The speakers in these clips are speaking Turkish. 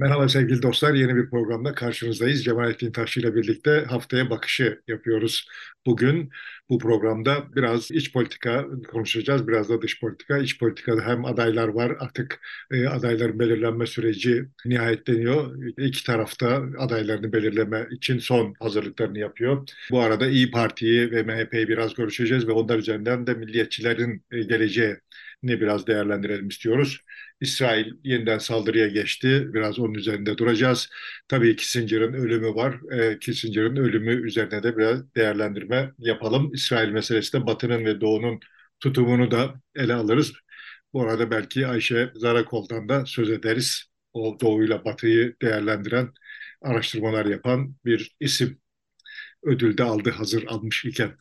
Merhaba sevgili dostlar, yeni bir programda karşınızdayız. Cemalettin Taşçı ile birlikte haftaya bakışı yapıyoruz. Bugün bu programda biraz iç politika konuşacağız, biraz da dış politika. İç politikada hem adaylar var, artık e, adayların belirlenme süreci nihayetleniyor. İki tarafta adaylarını belirleme için son hazırlıklarını yapıyor. Bu arada İyi Parti'yi ve MHP'yi biraz görüşeceğiz ve onlar üzerinden de milliyetçilerin e, geleceği ne biraz değerlendirelim istiyoruz. İsrail yeniden saldırıya geçti. Biraz onun üzerinde duracağız. Tabii Kissinger'ın ölümü var. E, Kissinger'ın ölümü üzerine de biraz değerlendirme yapalım. İsrail meselesi de Batı'nın ve Doğu'nun tutumunu da ele alırız. Bu arada belki Ayşe Zarakol'dan da söz ederiz. O Doğu'yla Batı'yı değerlendiren, araştırmalar yapan bir isim. Ödül de aldı hazır almış iken.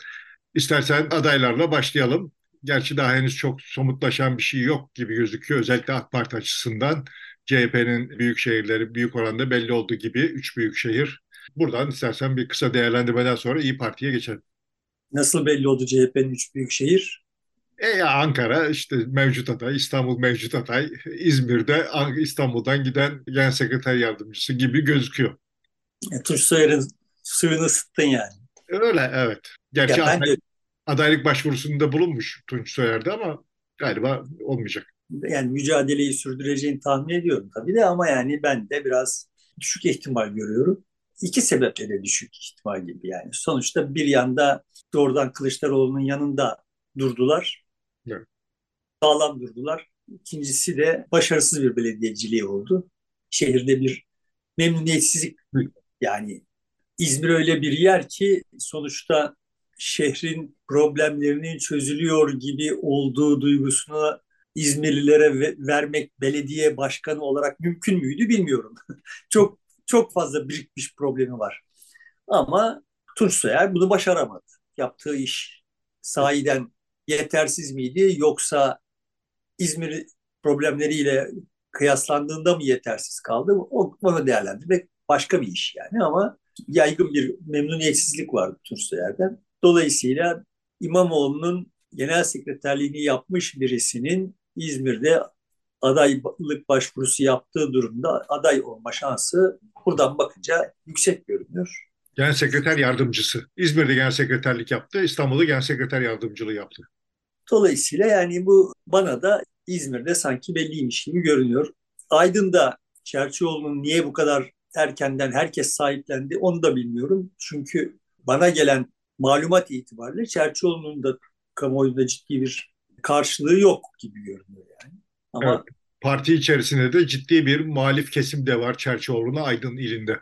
İstersen adaylarla başlayalım. Gerçi daha henüz çok somutlaşan bir şey yok gibi gözüküyor. Özellikle AK Parti açısından CHP'nin büyük şehirleri büyük oranda belli olduğu gibi üç büyük şehir. Buradan istersen bir kısa değerlendirmeden sonra İyi Parti'ye geçelim. Nasıl belli oldu CHP'nin üç büyük şehir? E ya Ankara işte mevcut aday, İstanbul mevcut aday, İzmir'de İstanbul'dan giden genel sekreter yardımcısı gibi gözüküyor. E, Soyer'in suyunu ısıttın yani. Öyle evet. Gerçi ya ben de adaylık başvurusunda bulunmuş Tunç Soyer'de ama galiba olmayacak. Yani mücadeleyi sürdüreceğini tahmin ediyorum tabii de ama yani ben de biraz düşük ihtimal görüyorum. İki sebeple de düşük ihtimal gibi yani. Sonuçta bir yanda doğrudan Kılıçdaroğlu'nun yanında durdular. Evet. Sağlam durdular. İkincisi de başarısız bir belediyeciliği oldu. Şehirde bir memnuniyetsizlik yani İzmir öyle bir yer ki sonuçta şehrin problemlerinin çözülüyor gibi olduğu duygusunu İzmirlilere vermek belediye başkanı olarak mümkün müydü bilmiyorum. çok çok fazla birikmiş problemi var. Ama Tunç Soyer bunu başaramadı. Yaptığı iş sahiden yetersiz miydi yoksa İzmir problemleriyle kıyaslandığında mı yetersiz kaldı? O, onu değerlendirmek başka bir iş yani ama yaygın bir memnuniyetsizlik vardı Tunç Soyer'den. Dolayısıyla İmamoğlu'nun genel sekreterliğini yapmış birisinin İzmir'de adaylık başvurusu yaptığı durumda aday olma şansı buradan bakınca yüksek görünüyor. Genel sekreter yardımcısı. İzmir'de genel sekreterlik yaptı, İstanbul'da genel sekreter yardımcılığı yaptı. Dolayısıyla yani bu bana da İzmir'de sanki belliymiş gibi görünüyor. Aydın'da Çerçioğlu'nun niye bu kadar erkenden herkes sahiplendi onu da bilmiyorum. Çünkü bana gelen malumat itibariyle Çerçioğlu'nun da kamuoyunda ciddi bir karşılığı yok gibi görünüyor yani. Ama evet, parti içerisinde de ciddi bir muhalif kesim de var Çerçioğlu'na Aydın ilinde.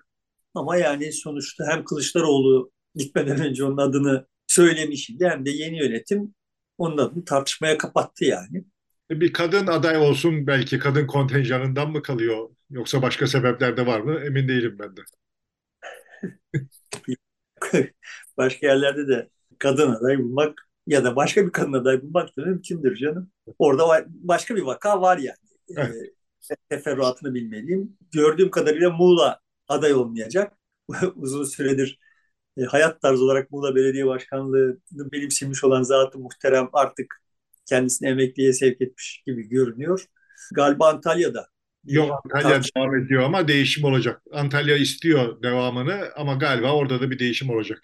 Ama yani sonuçta hem Kılıçdaroğlu gitmeden önce onun adını söylemişti hem de yeni yönetim onun adını tartışmaya kapattı yani. E, bir kadın aday olsun belki kadın kontenjanından mı kalıyor yoksa başka sebepler de var mı emin değilim ben de. başka yerlerde de kadın aday bulmak ya da başka bir kadın aday bulmak da mümkündür canım. Orada başka bir vaka var yani. Evet. E, teferruatını bilmediğim. Gördüğüm kadarıyla Muğla aday olmayacak. Uzun süredir e, hayat tarzı olarak Muğla Belediye Başkanlığı'nı benimsemiş olan zatı muhterem artık kendisini emekliye sevk etmiş gibi görünüyor. Galiba Antalya'da Yok Antalya devam ediyor ama değişim olacak. Antalya istiyor devamını ama galiba orada da bir değişim olacak.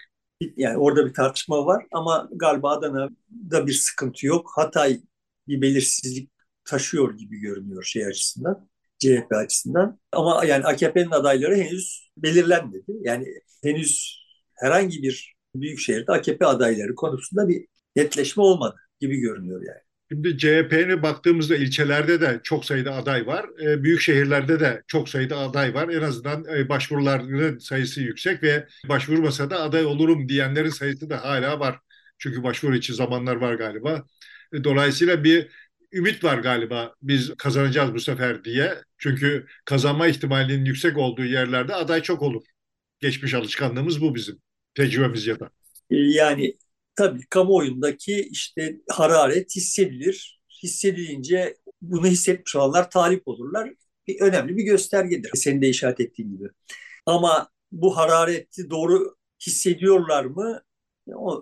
Yani orada bir tartışma var ama galiba Adana'da bir sıkıntı yok. Hatay bir belirsizlik taşıyor gibi görünüyor şey açısından. CHP açısından. Ama yani AKP'nin adayları henüz belirlenmedi. Yani henüz herhangi bir büyük şehirde AKP adayları konusunda bir netleşme olmadı gibi görünüyor yani. Şimdi CHP'ne baktığımızda ilçelerde de çok sayıda aday var. E, büyük şehirlerde de çok sayıda aday var. En azından e, başvuruların sayısı yüksek ve başvurmasa da aday olurum diyenlerin sayısı da hala var. Çünkü başvuru için zamanlar var galiba. E, dolayısıyla bir ümit var galiba biz kazanacağız bu sefer diye. Çünkü kazanma ihtimalinin yüksek olduğu yerlerde aday çok olur. Geçmiş alışkanlığımız bu bizim. Tecrübemiz ya da. Yani tabii kamuoyundaki işte hararet hissedilir. Hissedilince bunu hissetmiş olanlar talip olurlar. Bir, önemli bir göstergedir. Senin de işaret ettiğin gibi. Ama bu harareti doğru hissediyorlar mı?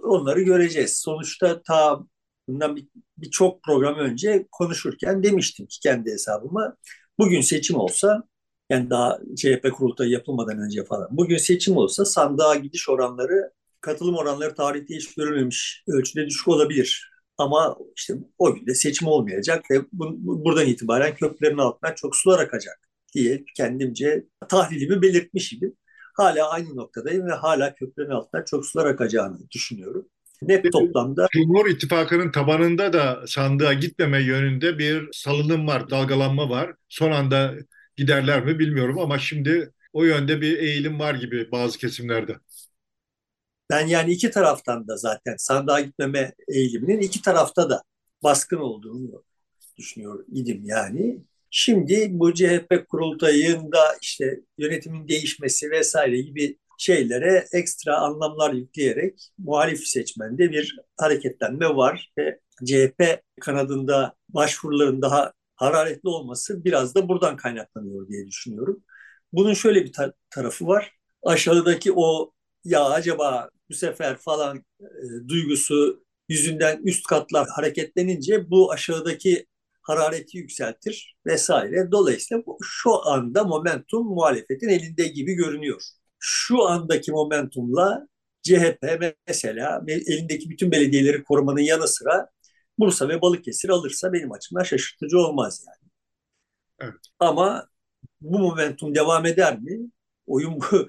Onları göreceğiz. Sonuçta ta bundan birçok bir program önce konuşurken demiştim ki kendi hesabıma bugün seçim olsa Yani daha CHP kurultayı yapılmadan önce falan. Bugün seçim olsa sandığa gidiş oranları, katılım oranları tarihte hiç görülmemiş ölçüde düşük olabilir. Ama işte o günde seçim olmayacak ve bu, buradan itibaren köprülerin altından çok sular akacak diye kendimce tahlilimi belirtmişim. Hala aynı noktadayım ve hala köprülerin altından çok sular akacağını düşünüyorum. Net toplamda Cumhur İttifakı'nın tabanında da sandığa gitmeme yönünde bir salınım var, dalgalanma var. Son anda giderler mi bilmiyorum ama şimdi o yönde bir eğilim var gibi bazı kesimlerde. Ben yani iki taraftan da zaten sandığa gitmeme eğiliminin iki tarafta da baskın olduğunu düşünüyor idim yani. Şimdi bu CHP kurultayında işte yönetimin değişmesi vesaire gibi şeylere ekstra anlamlar yükleyerek muhalif seçmende bir hareketlenme var ve CHP kanadında başvuruların daha hararetli olması biraz da buradan kaynaklanıyor diye düşünüyorum. Bunun şöyle bir ta- tarafı var. Aşağıdaki o ya acaba bu sefer falan e, duygusu yüzünden üst katlar hareketlenince bu aşağıdaki harareti yükseltir vesaire. Dolayısıyla şu anda momentum muhalefetin elinde gibi görünüyor. Şu andaki momentumla CHP mesela elindeki bütün belediyeleri korumanın yanı sıra Bursa ve Balıkesir alırsa benim açımdan şaşırtıcı olmaz yani. Evet. Ama bu momentum devam eder mi? Oyun bu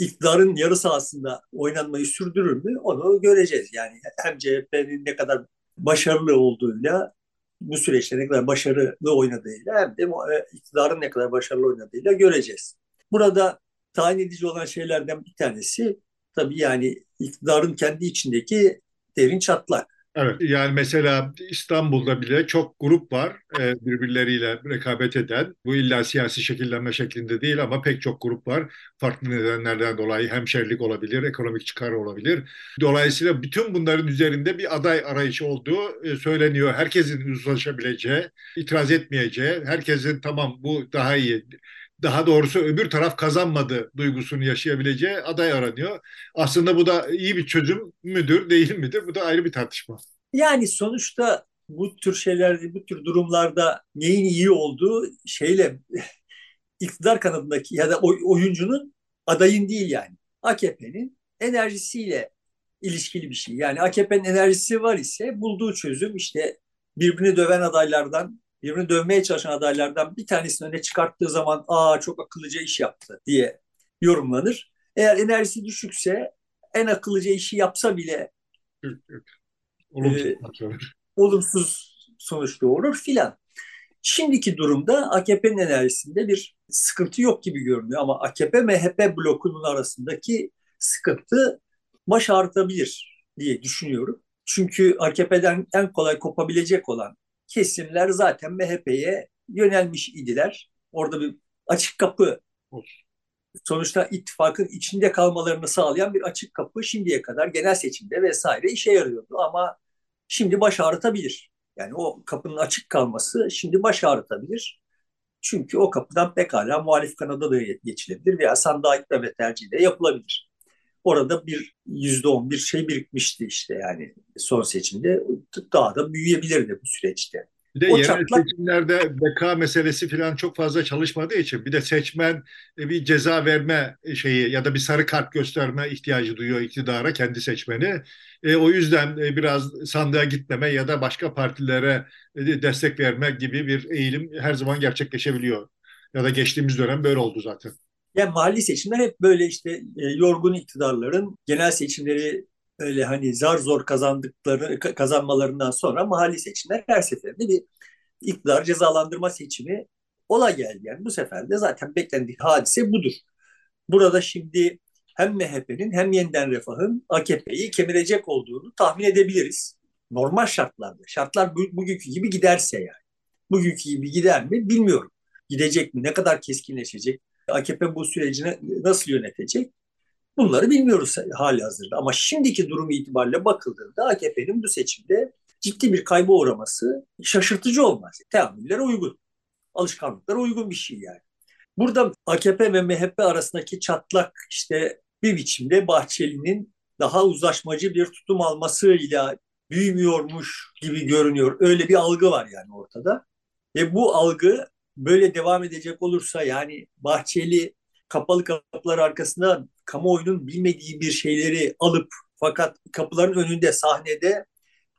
iktidarın yarı sahasında oynanmayı sürdürür mü? Onu göreceğiz. Yani hem CHP'nin ne kadar başarılı olduğuyla bu süreçte ne kadar başarılı oynadığıyla hem de e, iktidarın ne kadar başarılı oynadığıyla göreceğiz. Burada tayin edici olan şeylerden bir tanesi tabii yani iktidarın kendi içindeki derin çatlak. Evet yani mesela İstanbul'da bile çok grup var e, birbirleriyle rekabet eden. Bu illa siyasi şekillenme şeklinde değil ama pek çok grup var. Farklı nedenlerden dolayı hemşerilik olabilir, ekonomik çıkar olabilir. Dolayısıyla bütün bunların üzerinde bir aday arayışı olduğu e, söyleniyor. Herkesin uzlaşabileceği, itiraz etmeyeceği, herkesin tamam bu daha iyi daha doğrusu öbür taraf kazanmadı duygusunu yaşayabileceği aday aranıyor. Aslında bu da iyi bir çözüm müdür, değil midir? Bu da ayrı bir tartışma. Yani sonuçta bu tür şeylerde, bu tür durumlarda neyin iyi olduğu şeyle iktidar kanadındaki ya da oyuncunun adayın değil yani. AKP'nin enerjisiyle ilişkili bir şey. Yani AKP'nin enerjisi var ise bulduğu çözüm işte birbirini döven adaylardan birbirini dövmeye çalışan adaylardan bir tanesini öne çıkarttığı zaman aa çok akıllıca iş yaptı diye yorumlanır. Eğer enerjisi düşükse en akıllıca işi yapsa bile olumsuz, e, olumsuz sonuç doğurur filan. Şimdiki durumda AKP'nin enerjisinde bir sıkıntı yok gibi görünüyor ama AKP-MHP blokunun arasındaki sıkıntı baş ağrıtabilir diye düşünüyorum. Çünkü AKP'den en kolay kopabilecek olan kesimler zaten MHP'ye yönelmiş idiler. Orada bir açık kapı sonuçta ittifakın içinde kalmalarını sağlayan bir açık kapı şimdiye kadar genel seçimde vesaire işe yarıyordu ama şimdi baş ağrıtabilir. Yani o kapının açık kalması şimdi baş ağrıtabilir. Çünkü o kapıdan pekala muhalif kanada da geçilebilir veya sandığa gitmeme tercihi de yapılabilir orada bir yüzde on bir şey birikmişti işte yani son seçimde. Daha da büyüyebilirdi bu süreçte. Bir de o yerel çatlak... seçimlerde beka meselesi falan çok fazla çalışmadığı için bir de seçmen e, bir ceza verme şeyi ya da bir sarı kart gösterme ihtiyacı duyuyor iktidara kendi seçmeni. E, o yüzden e, biraz sandığa gitmeme ya da başka partilere e, destek verme gibi bir eğilim her zaman gerçekleşebiliyor. Ya da geçtiğimiz dönem böyle oldu zaten. Yani mahalli seçimler hep böyle işte e, yorgun iktidarların genel seçimleri öyle hani zar zor kazandıkları kazanmalarından sonra mahalli seçimler her seferinde bir iktidar cezalandırma seçimi ola geldi. Yani bu sefer de zaten beklendiği hadise budur. Burada şimdi hem MHP'nin hem yeniden refahın AKP'yi kemirecek olduğunu tahmin edebiliriz. Normal şartlarda. Şartlar bu, bugünkü gibi giderse yani. Bugünkü gibi gider mi bilmiyorum. Gidecek mi? Ne kadar keskinleşecek? AKP bu sürecini nasıl yönetecek? Bunları bilmiyoruz hali hazırda. Ama şimdiki durum itibariyle bakıldığında AKP'nin bu seçimde ciddi bir kayba uğraması şaşırtıcı olmaz. Teamüllere uygun. Alışkanlıklara uygun bir şey yani. Burada AKP ve MHP arasındaki çatlak işte bir biçimde Bahçeli'nin daha uzlaşmacı bir tutum almasıyla büyümüyormuş gibi görünüyor. Öyle bir algı var yani ortada. Ve bu algı böyle devam edecek olursa yani Bahçeli kapalı kapılar arkasında kamuoyunun bilmediği bir şeyleri alıp fakat kapıların önünde sahnede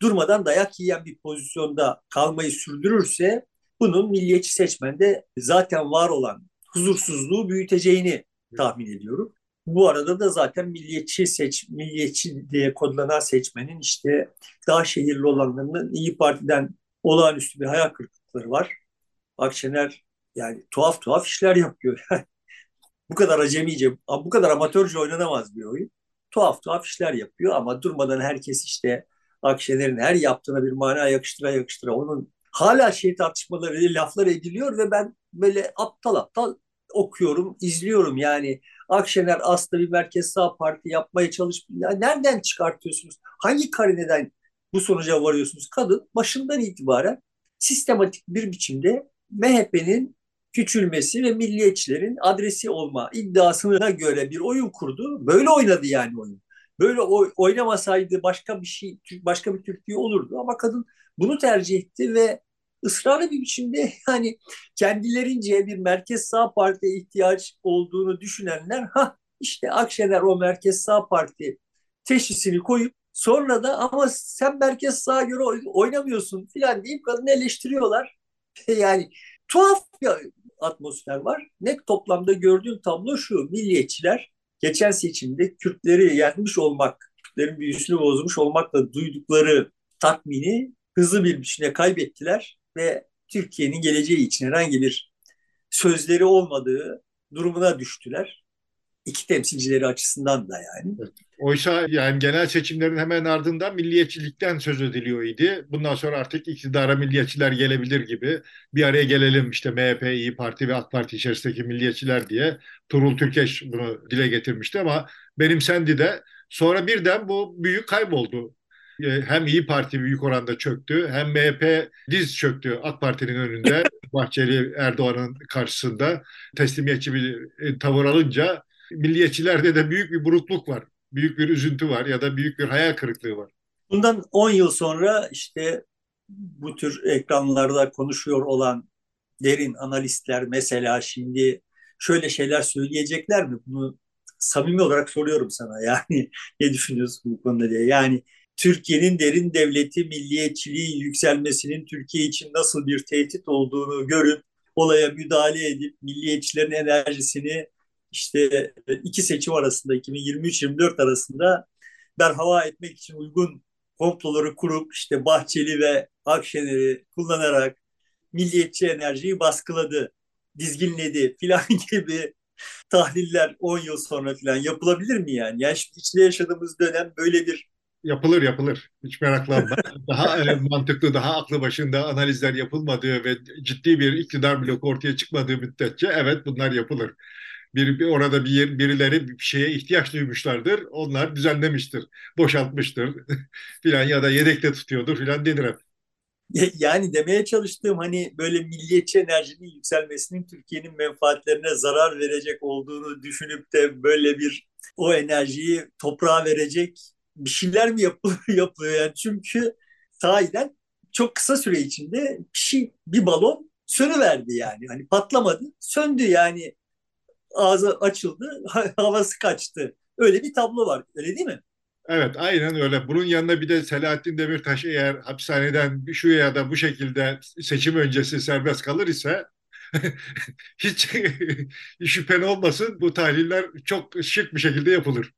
durmadan dayak yiyen bir pozisyonda kalmayı sürdürürse bunun milliyetçi seçmende zaten var olan huzursuzluğu büyüteceğini tahmin ediyorum. Bu arada da zaten milliyetçi seç, milliyetçi diye kodlanan seçmenin işte daha şehirli olanlarının İyi Parti'den olağanüstü bir hayal kırıklıkları var. Akşener yani tuhaf tuhaf işler yapıyor. bu kadar acemice, bu kadar amatörce oynanamaz bir oyun. Tuhaf tuhaf işler yapıyor ama durmadan herkes işte Akşener'in her yaptığına bir mana yakıştıra yakıştıra onun hala şey tartışmaları, laflar ediliyor ve ben böyle aptal aptal okuyorum, izliyorum yani. Akşener aslında bir merkez sağ parti yapmaya çalış. Ya nereden çıkartıyorsunuz? Hangi karineden bu sonuca varıyorsunuz? Kadın başından itibaren sistematik bir biçimde MHP'nin küçülmesi ve milliyetçilerin adresi olma iddiasına göre bir oyun kurdu. Böyle oynadı yani oyun. Böyle oynamasaydı başka bir şey, başka bir Türkiye olurdu ama kadın bunu tercih etti ve ısrarlı bir biçimde yani kendilerince bir merkez sağ partiye ihtiyaç olduğunu düşünenler ha işte Akşener o merkez sağ parti teşhisini koyup sonra da ama sen merkez sağa göre oynamıyorsun filan deyip kadını eleştiriyorlar. yani tuhaf bir atmosfer var. Net toplamda gördüğüm tablo şu. Milliyetçiler geçen seçimde Kürtleri yenmiş olmak, Kürtlerin büyüsünü bozmuş olmakla duydukları tatmini hızlı bir biçimde kaybettiler ve Türkiye'nin geleceği için herhangi bir sözleri olmadığı durumuna düştüler. İki temsilcileri açısından da yani. Oysa yani genel seçimlerin hemen ardından milliyetçilikten söz ediliyor idi. Bundan sonra artık iktidara milliyetçiler gelebilir gibi bir araya gelelim işte MHP, İyi Parti ve AK Parti içerisindeki milliyetçiler diye Turul Türkeş bunu dile getirmişti ama benimsendi de sonra birden bu büyük kayboldu. E, hem İyi Parti büyük oranda çöktü hem MHP diz çöktü AK Parti'nin önünde Bahçeli Erdoğan'ın karşısında teslimiyetçi bir e, tavır alınca milliyetçilerde de büyük bir burukluk var. Büyük bir üzüntü var ya da büyük bir hayal kırıklığı var. Bundan 10 yıl sonra işte bu tür ekranlarda konuşuyor olan derin analistler mesela şimdi şöyle şeyler söyleyecekler mi? Bunu samimi olarak soruyorum sana. Yani ne düşünüyorsun bu konuda diye. Yani Türkiye'nin derin devleti, milliyetçiliği yükselmesinin Türkiye için nasıl bir tehdit olduğunu görüp olaya müdahale edip milliyetçilerin enerjisini işte iki seçim arasında 2023-24 arasında berhava etmek için uygun komploları kurup işte Bahçeli ve Akşener'i kullanarak milliyetçi enerjiyi baskıladı, dizginledi filan gibi tahliller 10 yıl sonra filan yapılabilir mi yani? Yani şimdi içinde yaşadığımız dönem böyle bir Yapılır yapılır. Hiç meraklanma. daha e, mantıklı, daha aklı başında analizler yapılmadığı ve ciddi bir iktidar bloku ortaya çıkmadığı müddetçe evet bunlar yapılır. Bir, bir orada bir birileri bir şeye ihtiyaç duymuşlardır. Onlar düzenlemiştir, boşaltmıştır filan ya da yedekte tutuyordur filan denir hep. Yani demeye çalıştığım hani böyle milliyetçi enerjinin yükselmesinin Türkiye'nin menfaatlerine zarar verecek olduğunu düşünüp de böyle bir o enerjiyi toprağa verecek bir şeyler mi yapılıyor, yapılıyor yani çünkü sahiden çok kısa süre içinde bir şey bir balon sönüverdi yani hani patlamadı söndü yani ağzı açıldı havası kaçtı öyle bir tablo var öyle değil mi? Evet aynen öyle. Bunun yanına bir de Selahattin Demirtaş eğer hapishaneden şu ya da bu şekilde seçim öncesi serbest kalır ise hiç şüphen olmasın bu tahliller çok şık bir şekilde yapılır.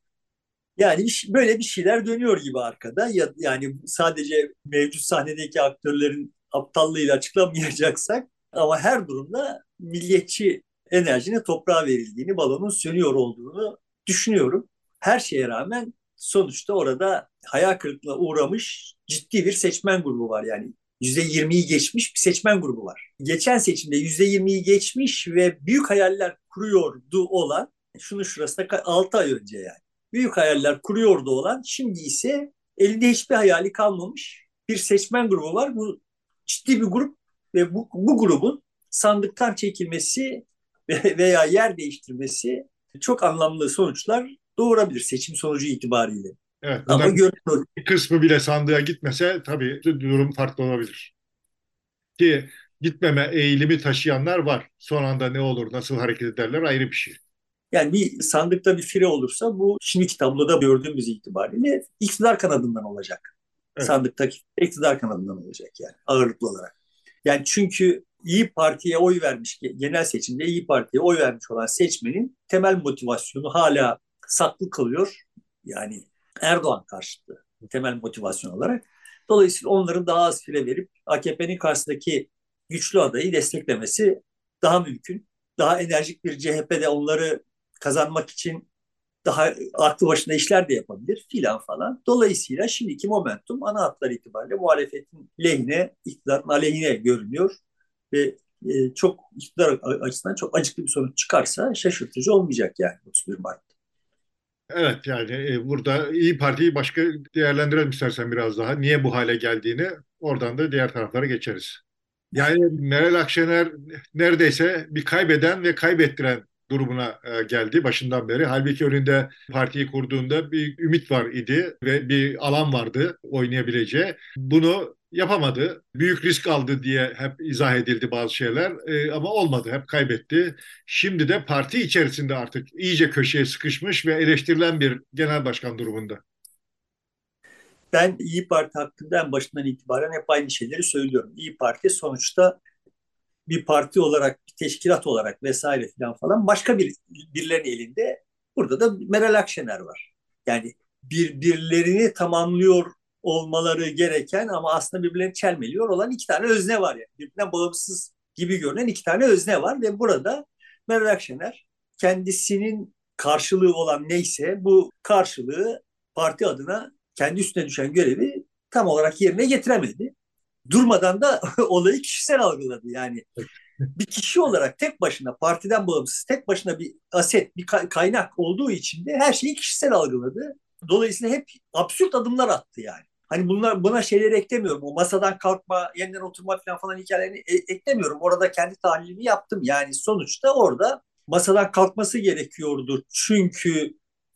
Yani böyle bir şeyler dönüyor gibi arkada. Ya, yani sadece mevcut sahnedeki aktörlerin aptallığıyla açıklamayacaksak ama her durumda milliyetçi enerjinin toprağa verildiğini, balonun sönüyor olduğunu düşünüyorum. Her şeye rağmen sonuçta orada hayal kırıklığına uğramış ciddi bir seçmen grubu var. Yani %20'yi geçmiş bir seçmen grubu var. Geçen seçimde %20'yi geçmiş ve büyük hayaller kuruyordu olan şunu şurasında 6 ay önce yani büyük hayaller kuruyordu olan şimdi ise elinde hiçbir hayali kalmamış bir seçmen grubu var. Bu ciddi bir grup ve bu, bu grubun sandıktan çekilmesi veya yer değiştirmesi çok anlamlı sonuçlar doğurabilir seçim sonucu itibariyle. Evet, Ama görünüyor. Bir kısmı bile sandığa gitmese tabii durum farklı olabilir. Ki gitmeme eğilimi taşıyanlar var. Son anda ne olur, nasıl hareket ederler ayrı bir şey. Yani bir sandıkta bir fire olursa bu şimdiki tabloda gördüğümüz itibariyle iktidar kanadından olacak. Evet. Sandıktaki iktidar kanadından olacak yani ağırlıklı olarak. Yani çünkü İyi Parti'ye oy vermiş, genel seçimde İyi Parti'ye oy vermiş olan seçmenin temel motivasyonu hala saklı kalıyor. Yani Erdoğan karşıtı temel motivasyon olarak. Dolayısıyla onların daha az file verip AKP'nin karşısındaki güçlü adayı desteklemesi daha mümkün. Daha enerjik bir CHP'de onları kazanmak için daha aklı başında işler de yapabilir filan falan. Dolayısıyla şimdiki momentum ana hatlar itibariyle muhalefetin lehine, iktidarın aleyhine görünüyor. Ve e, çok iktidar açısından çok acıklı bir sonuç çıkarsa şaşırtıcı olmayacak yani 31 Mart'ta. Evet yani e, burada İyi Parti'yi başka değerlendirelim istersen biraz daha. Niye bu hale geldiğini oradan da diğer taraflara geçeriz. Yani Meral Akşener neredeyse bir kaybeden ve kaybettiren durumuna e, geldi başından beri. Halbuki önünde partiyi kurduğunda bir ümit var idi ve bir alan vardı oynayabileceği. Bunu yapamadı. Büyük risk aldı diye hep izah edildi bazı şeyler e, ama olmadı. Hep kaybetti. Şimdi de parti içerisinde artık iyice köşeye sıkışmış ve eleştirilen bir genel başkan durumunda. Ben İyi Parti hakkında en başından itibaren hep aynı şeyleri söylüyorum. İyi Parti sonuçta bir parti olarak, bir teşkilat olarak vesaire falan falan başka bir birilerinin elinde. Burada da Meral Akşener var. Yani birbirlerini tamamlıyor olmaları gereken ama aslında birbirlerini çelmeliyor olan iki tane özne var yani. Birbirinden bağımsız gibi görünen iki tane özne var ve burada Meral Akşener kendisinin karşılığı olan neyse bu karşılığı parti adına kendi üstüne düşen görevi tam olarak yerine getiremedi. Durmadan da olayı kişisel algıladı yani. Bir kişi olarak tek başına partiden bağımsız tek başına bir aset, bir kaynak olduğu için de her şeyi kişisel algıladı. Dolayısıyla hep absürt adımlar attı yani. Hani bunlar buna şeyleri eklemiyorum. O masadan kalkma, yeniden oturma falan falan hikayelerini e, eklemiyorum. Orada kendi tahlilimi yaptım. Yani sonuçta orada masadan kalkması gerekiyordu. Çünkü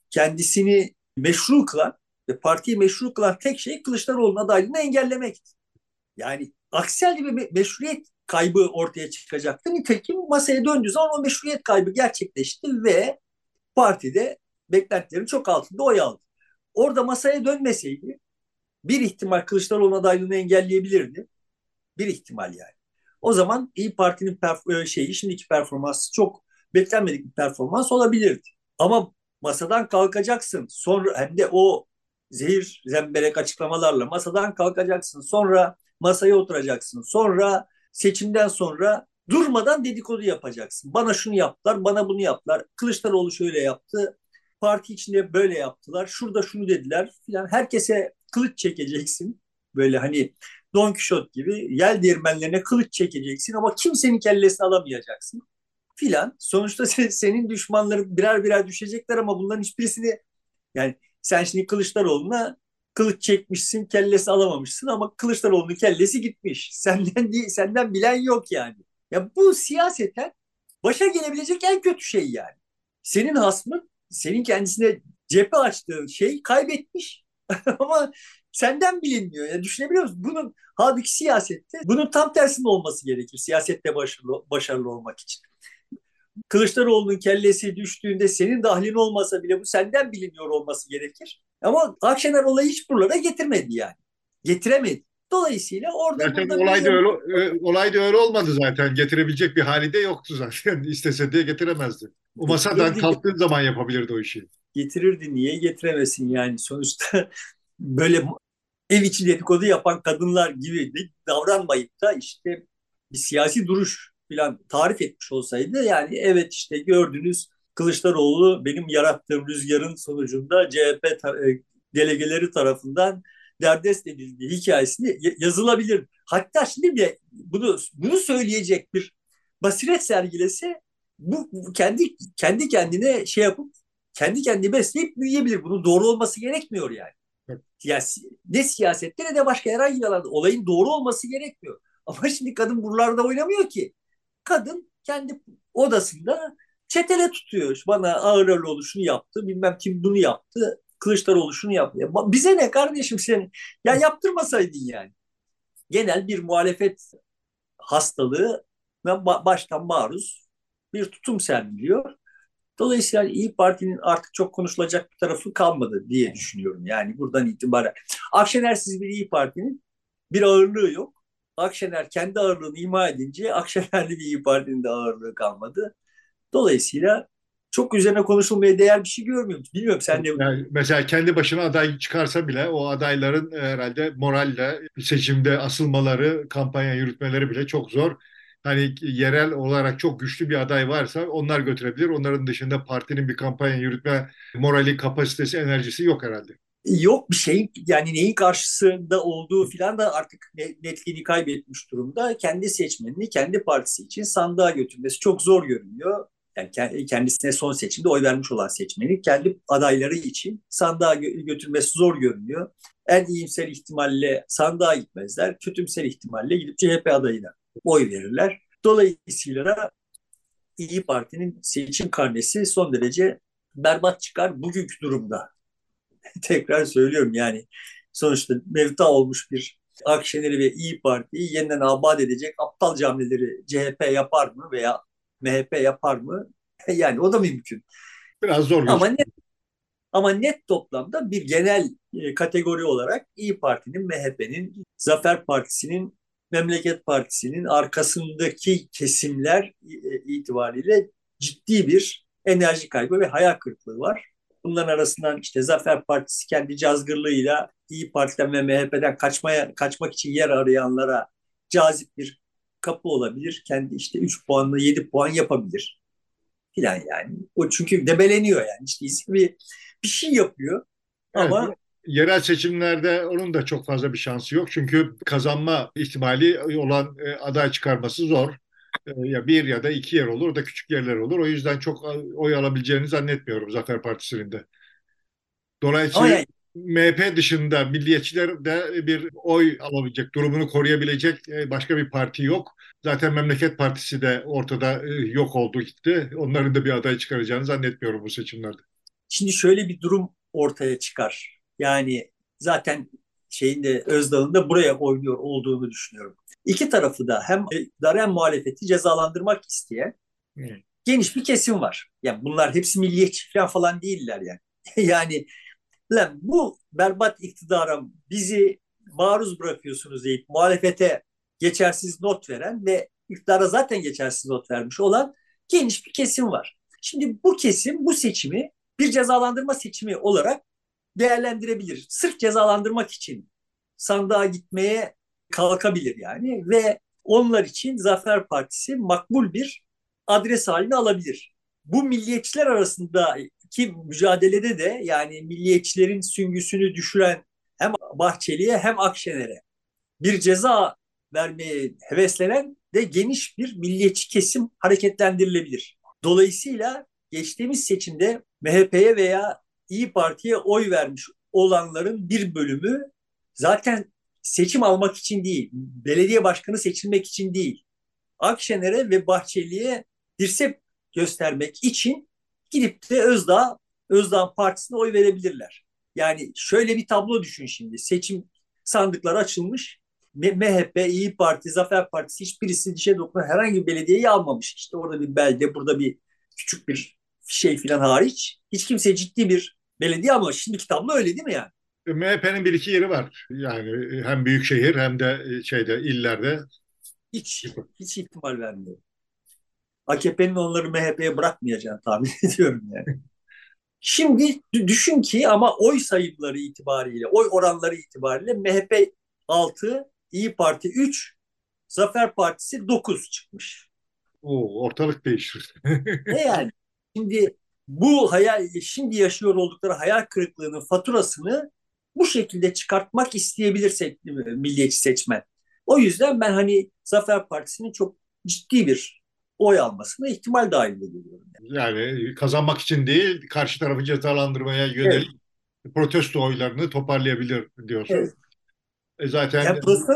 kendisini meşru kılan ve partiyi meşru kılan tek şey Kılıçdaroğlu'nun adaylığını engellemekti. Yani aksi halde bir meşruiyet kaybı ortaya çıkacaktı. Nitekim masaya döndüğü zaman o meşruiyet kaybı gerçekleşti ve partide beklentilerin çok altında oy aldı. Orada masaya dönmeseydi bir ihtimal Kılıçdaroğlu adaylığını engelleyebilirdi. Bir ihtimal yani. O zaman İyi Parti'nin perf- e, şeyi şimdiki performansı çok beklenmedik bir performans olabilirdi. Ama masadan kalkacaksın. Sonra hem de o zehir zemberek açıklamalarla masadan kalkacaksın. Sonra masaya oturacaksın. Sonra seçimden sonra durmadan dedikodu yapacaksın. Bana şunu yaptılar, bana bunu yaptılar. Kılıçdaroğlu şöyle yaptı. Parti içinde böyle yaptılar. Şurada şunu dediler filan. Herkese kılıç çekeceksin. Böyle hani Don Quixote gibi yel değirmenlerine kılıç çekeceksin ama kimsenin kellesini alamayacaksın filan. Sonuçta senin düşmanların birer birer düşecekler ama bunların hiçbirisini yani sen şimdi Kılıçdaroğlu'na kılıç çekmişsin, kellesi alamamışsın ama Kılıçdaroğlu'nun kellesi gitmiş. Senden değil, senden bilen yok yani. Ya bu siyaseten başa gelebilecek en kötü şey yani. Senin hasmın, senin kendisine cephe açtığı şey kaybetmiş. Ama senden bilinmiyor. Yani düşünebiliyor musun? Bunun halbuki siyasette bunun tam tersinde olması gerekir. Siyasette başarılı, başarılı olmak için. Kılıçdaroğlu'nun kellesi düştüğünde senin dahlin olmasa bile bu senden biliniyor olması gerekir. Ama Akşener olayı hiç buralara getirmedi yani. Getiremedi. Dolayısıyla orada zaten olay da, öyle, olay da öyle olmadı zaten. Getirebilecek bir hali de yoktu zaten. İstese de getiremezdi. O masadan kalktığın zaman yapabilirdi o işi getirirdi. Niye getiremesin yani? Sonuçta böyle ev içi dedikodu yapan kadınlar gibi davranmayıp da işte bir siyasi duruş falan tarif etmiş olsaydı yani evet işte gördünüz Kılıçdaroğlu benim yarattığım rüzgarın sonucunda CHP tar- e, delegeleri tarafından derdest edildiği hikayesini yazılabilir. Hatta şimdi bile bunu bunu söyleyecek bir basiret sergilese bu kendi kendi kendine şey yapıp kendi kendini besleyip büyüyebilir. Bunun doğru olması gerekmiyor yani. Siyasi, ne siyasette ne de başka herhangi bir alanda olayın doğru olması gerekmiyor. Ama şimdi kadın buralarda oynamıyor ki. Kadın kendi odasında çetele tutuyor. Bana Ağıraloğlu şunu yaptı, bilmem kim bunu yaptı, Kılıçdaroğlu şunu yaptı. Ya bize ne kardeşim sen? Ya yaptırmasaydın yani. Genel bir muhalefet hastalığı baştan maruz bir tutum sergiliyor. Dolayısıyla İyi Parti'nin artık çok konuşulacak bir tarafı kalmadı diye düşünüyorum. Yani buradan itibaren. Akşenersiz bir İyi Parti'nin bir ağırlığı yok. Akşener kendi ağırlığını ima edince Akşenerli bir İyi Parti'nin de ağırlığı kalmadı. Dolayısıyla çok üzerine konuşulmaya değer bir şey görmüyorum. Bilmiyorum sen de... Yani mesela kendi başına aday çıkarsa bile o adayların herhalde moralle seçimde asılmaları, kampanya yürütmeleri bile çok zor hani yerel olarak çok güçlü bir aday varsa onlar götürebilir. Onların dışında partinin bir kampanya yürütme morali, kapasitesi, enerjisi yok herhalde. Yok bir şey yani neyin karşısında olduğu filan da artık netliğini kaybetmiş durumda. Kendi seçmenini kendi partisi için sandığa götürmesi çok zor görünüyor. Yani kendisine son seçimde oy vermiş olan seçmeni kendi adayları için sandığa götürmesi zor görünüyor. En iyimser ihtimalle sandığa gitmezler. Kötümser ihtimalle gidip CHP adayına oy verirler. Dolayısıyla İyi Parti'nin seçim karnesi son derece berbat çıkar bugünkü durumda. Tekrar söylüyorum yani sonuçta mevta olmuş bir Akşener'i ve İyi Parti'yi yeniden abat edecek aptal camileri CHP yapar mı veya MHP yapar mı? Yani o da mümkün. Biraz zor. Ama net, ama net toplamda bir genel e, kategori olarak İyi Parti'nin, MHP'nin, Zafer Partisi'nin Memleket Partisi'nin arkasındaki kesimler e, itibariyle ciddi bir enerji kaybı ve hayal kırıklığı var. Bunların arasından işte Zafer Partisi kendi cazgırlığıyla İyi Parti'den ve MHP'den kaçmaya kaçmak için yer arayanlara cazip bir kapı olabilir. Kendi işte 3 puanla 7 puan yapabilir. Filan yani. O çünkü debeleniyor yani. İşte bir, bir şey yapıyor. Evet, ama yerel seçimlerde onun da çok fazla bir şansı yok. Çünkü kazanma ihtimali olan e, aday çıkarması zor. E, ya bir ya da iki yer olur, o da küçük yerler olur. O yüzden çok oy alabileceğini zannetmiyorum Zafer Partisi'nin de. Dolayısıyla yani, MHP dışında milliyetçiler de bir oy alabilecek, durumunu koruyabilecek e, başka bir parti yok. Zaten Memleket Partisi de ortada yok oldu gitti. Onların da bir aday çıkaracağını zannetmiyorum bu seçimlerde. Şimdi şöyle bir durum ortaya çıkar. Yani zaten şeyin de Özdağ'ın da buraya oynuyor olduğunu düşünüyorum. İki tarafı da hem iktidar hem muhalefeti cezalandırmak isteyen hmm. geniş bir kesim var. Yani bunlar hepsi milliyetçi falan, falan değiller yani. yani lan bu berbat iktidara bizi maruz bırakıyorsunuz deyip muhalefete geçersiz not veren ve iktidara zaten geçersiz not vermiş olan geniş bir kesim var. Şimdi bu kesim bu seçimi bir cezalandırma seçimi olarak değerlendirebilir. Sırf cezalandırmak için sandığa gitmeye kalkabilir yani ve onlar için Zafer Partisi makbul bir adres haline alabilir. Bu milliyetçiler arasındaki mücadelede de yani milliyetçilerin süngüsünü düşüren hem Bahçeli'ye hem Akşener'e bir ceza vermeye heveslenen de geniş bir milliyetçi kesim hareketlendirilebilir. Dolayısıyla geçtiğimiz seçimde MHP'ye veya İyi Parti'ye oy vermiş olanların bir bölümü zaten seçim almak için değil, belediye başkanı seçilmek için değil, Akşener'e ve Bahçeli'ye dirsek göstermek için gidip de Özdağ, Özdağ Partisi'ne oy verebilirler. Yani şöyle bir tablo düşün şimdi. Seçim sandıkları açılmış. MHP, İyi Parti, Zafer Partisi hiçbirisi dişe dokunan herhangi bir belediyeyi almamış. İşte orada bir belde, burada bir küçük bir şey filan hariç. Hiç kimse ciddi bir belediye ama şimdiki tablo öyle değil mi yani? MHP'nin bir iki yeri var. Yani hem büyük şehir hem de e, şeyde illerde. Hiç, hiç ihtimal vermiyorum. AKP'nin onları MHP'ye bırakmayacağını tahmin ediyorum yani. Şimdi düşün ki ama oy sayıları itibariyle, oy oranları itibariyle MHP 6, İyi Parti 3, Zafer Partisi 9 çıkmış. Oo, ortalık değişir. ne yani? Şimdi bu hayal şimdi yaşıyor oldukları hayal kırıklığının faturasını bu şekilde çıkartmak isteyebilir milliyetçi seçmen. O yüzden ben hani Zafer Partisi'nin çok ciddi bir oy almasına ihtimal dahilinde görüyorum. Yani. yani kazanmak için değil, karşı tarafı cezalandırmaya yönelik evet. protesto oylarını toparlayabilir diyorsun. Evet. E zaten yani protesto...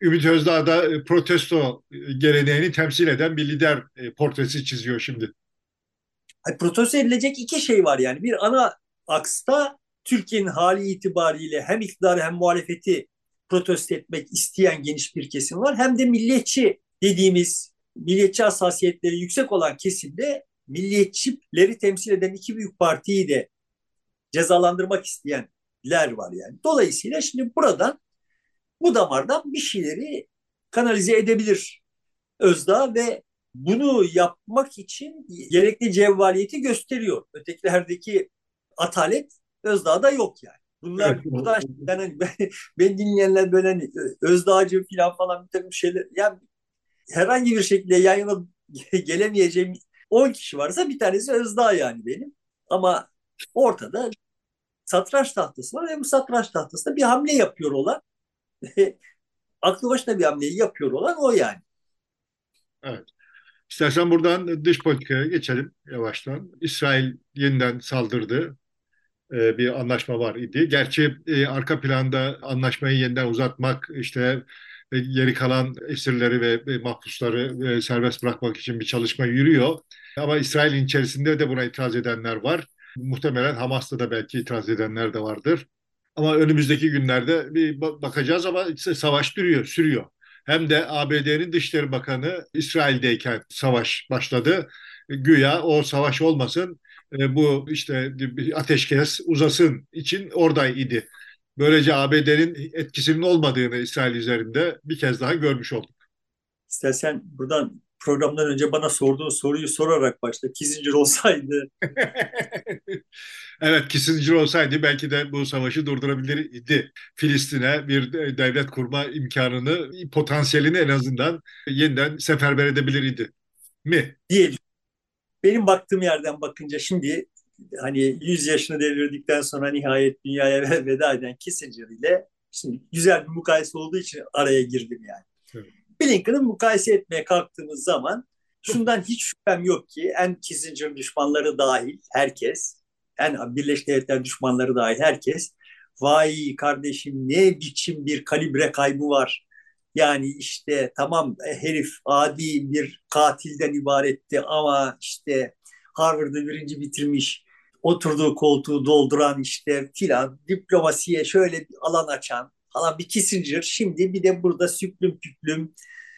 Ümit Özdağ da protesto geleneğini temsil eden bir lider e, portresi çiziyor şimdi protesto edilecek iki şey var yani. Bir ana aksta Türkiye'nin hali itibariyle hem iktidarı hem muhalefeti protesto etmek isteyen geniş bir kesim var. Hem de milliyetçi dediğimiz milliyetçi hassasiyetleri yüksek olan kesimde milliyetçileri temsil eden iki büyük partiyi de cezalandırmak isteyenler var yani. Dolayısıyla şimdi buradan bu damardan bir şeyleri kanalize edebilir Özdağ ve bunu yapmak için gerekli cevvaliyeti gösteriyor. Ötekilerdeki atalet Özdağ'da yok yani. Bunlar buradan yani ben, ben dinleyenler böyle hani Özdağcı falan falan bir takım şeyler yani herhangi bir şekilde yayına gelemeyeceğim 10 kişi varsa bir tanesi Özdağ yani benim. Ama ortada satranç tahtası var ve bu satranç tahtasında bir hamle yapıyor olan aklı başına bir hamleyi yapıyor olan o yani. Evet. İstersen buradan dış politikaya geçelim yavaştan. İsrail yeniden saldırdı. Ee, bir anlaşma var idi. Gerçi e, arka planda anlaşmayı yeniden uzatmak, işte geri kalan esirleri ve mahpusları e, serbest bırakmak için bir çalışma yürüyor. Ama İsrail'in içerisinde de buna itiraz edenler var. Muhtemelen Hamas'ta da belki itiraz edenler de vardır. Ama önümüzdeki günlerde bir bakacağız ama savaş duruyor, sürüyor. Hem de ABD'nin Dışişleri Bakanı İsrail'deyken savaş başladı. Güya o savaş olmasın, e, bu işte ateşkes uzasın için oradaydı. Böylece ABD'nin etkisinin olmadığını İsrail üzerinde bir kez daha görmüş olduk. İstersen buradan programdan önce bana sorduğun soruyu sorarak başla. Kissinger olsaydı. evet Kissinger olsaydı belki de bu savaşı durdurabilirdi. Filistin'e bir devlet kurma imkanını, potansiyelini en azından yeniden seferber edebilirdi mi? Diyelim. Benim baktığım yerden bakınca şimdi hani 100 yaşını devirdikten sonra nihayet dünyaya veda eden Kissinger ile şimdi güzel bir mukayese olduğu için araya girdim yani. Evet. Blinken'ı mukayese etmeye kalktığımız zaman şundan hiç şüphem yok ki en Kissinger düşmanları dahil herkes, en Birleşik Devletler düşmanları dahil herkes vay kardeşim ne biçim bir kalibre kaybı var. Yani işte tamam herif adi bir katilden ibaretti ama işte Harvard'ı birinci bitirmiş, oturduğu koltuğu dolduran işte filan, diplomasiye şöyle bir alan açan falan bir Kissinger. Şimdi bir de burada süplüm püplüm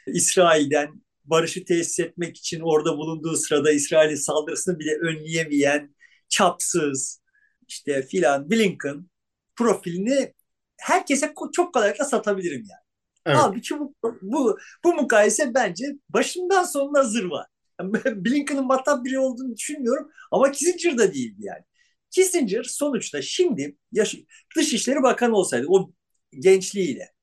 İsrail'den barışı tesis etmek için orada bulunduğu sırada İsrail'in saldırısını bile önleyemeyen çapsız işte filan Blinken profilini herkese çok kolaylıkla satabilirim yani. Evet. Halbuki bu, bu, bu mukayese bence başından sonuna zırva. Yani Blinken'ın matap biri olduğunu düşünmüyorum ama Kissinger da değildi yani. Kissinger sonuçta şimdi yaş Dışişleri Bakanı olsaydı o gençliğiyle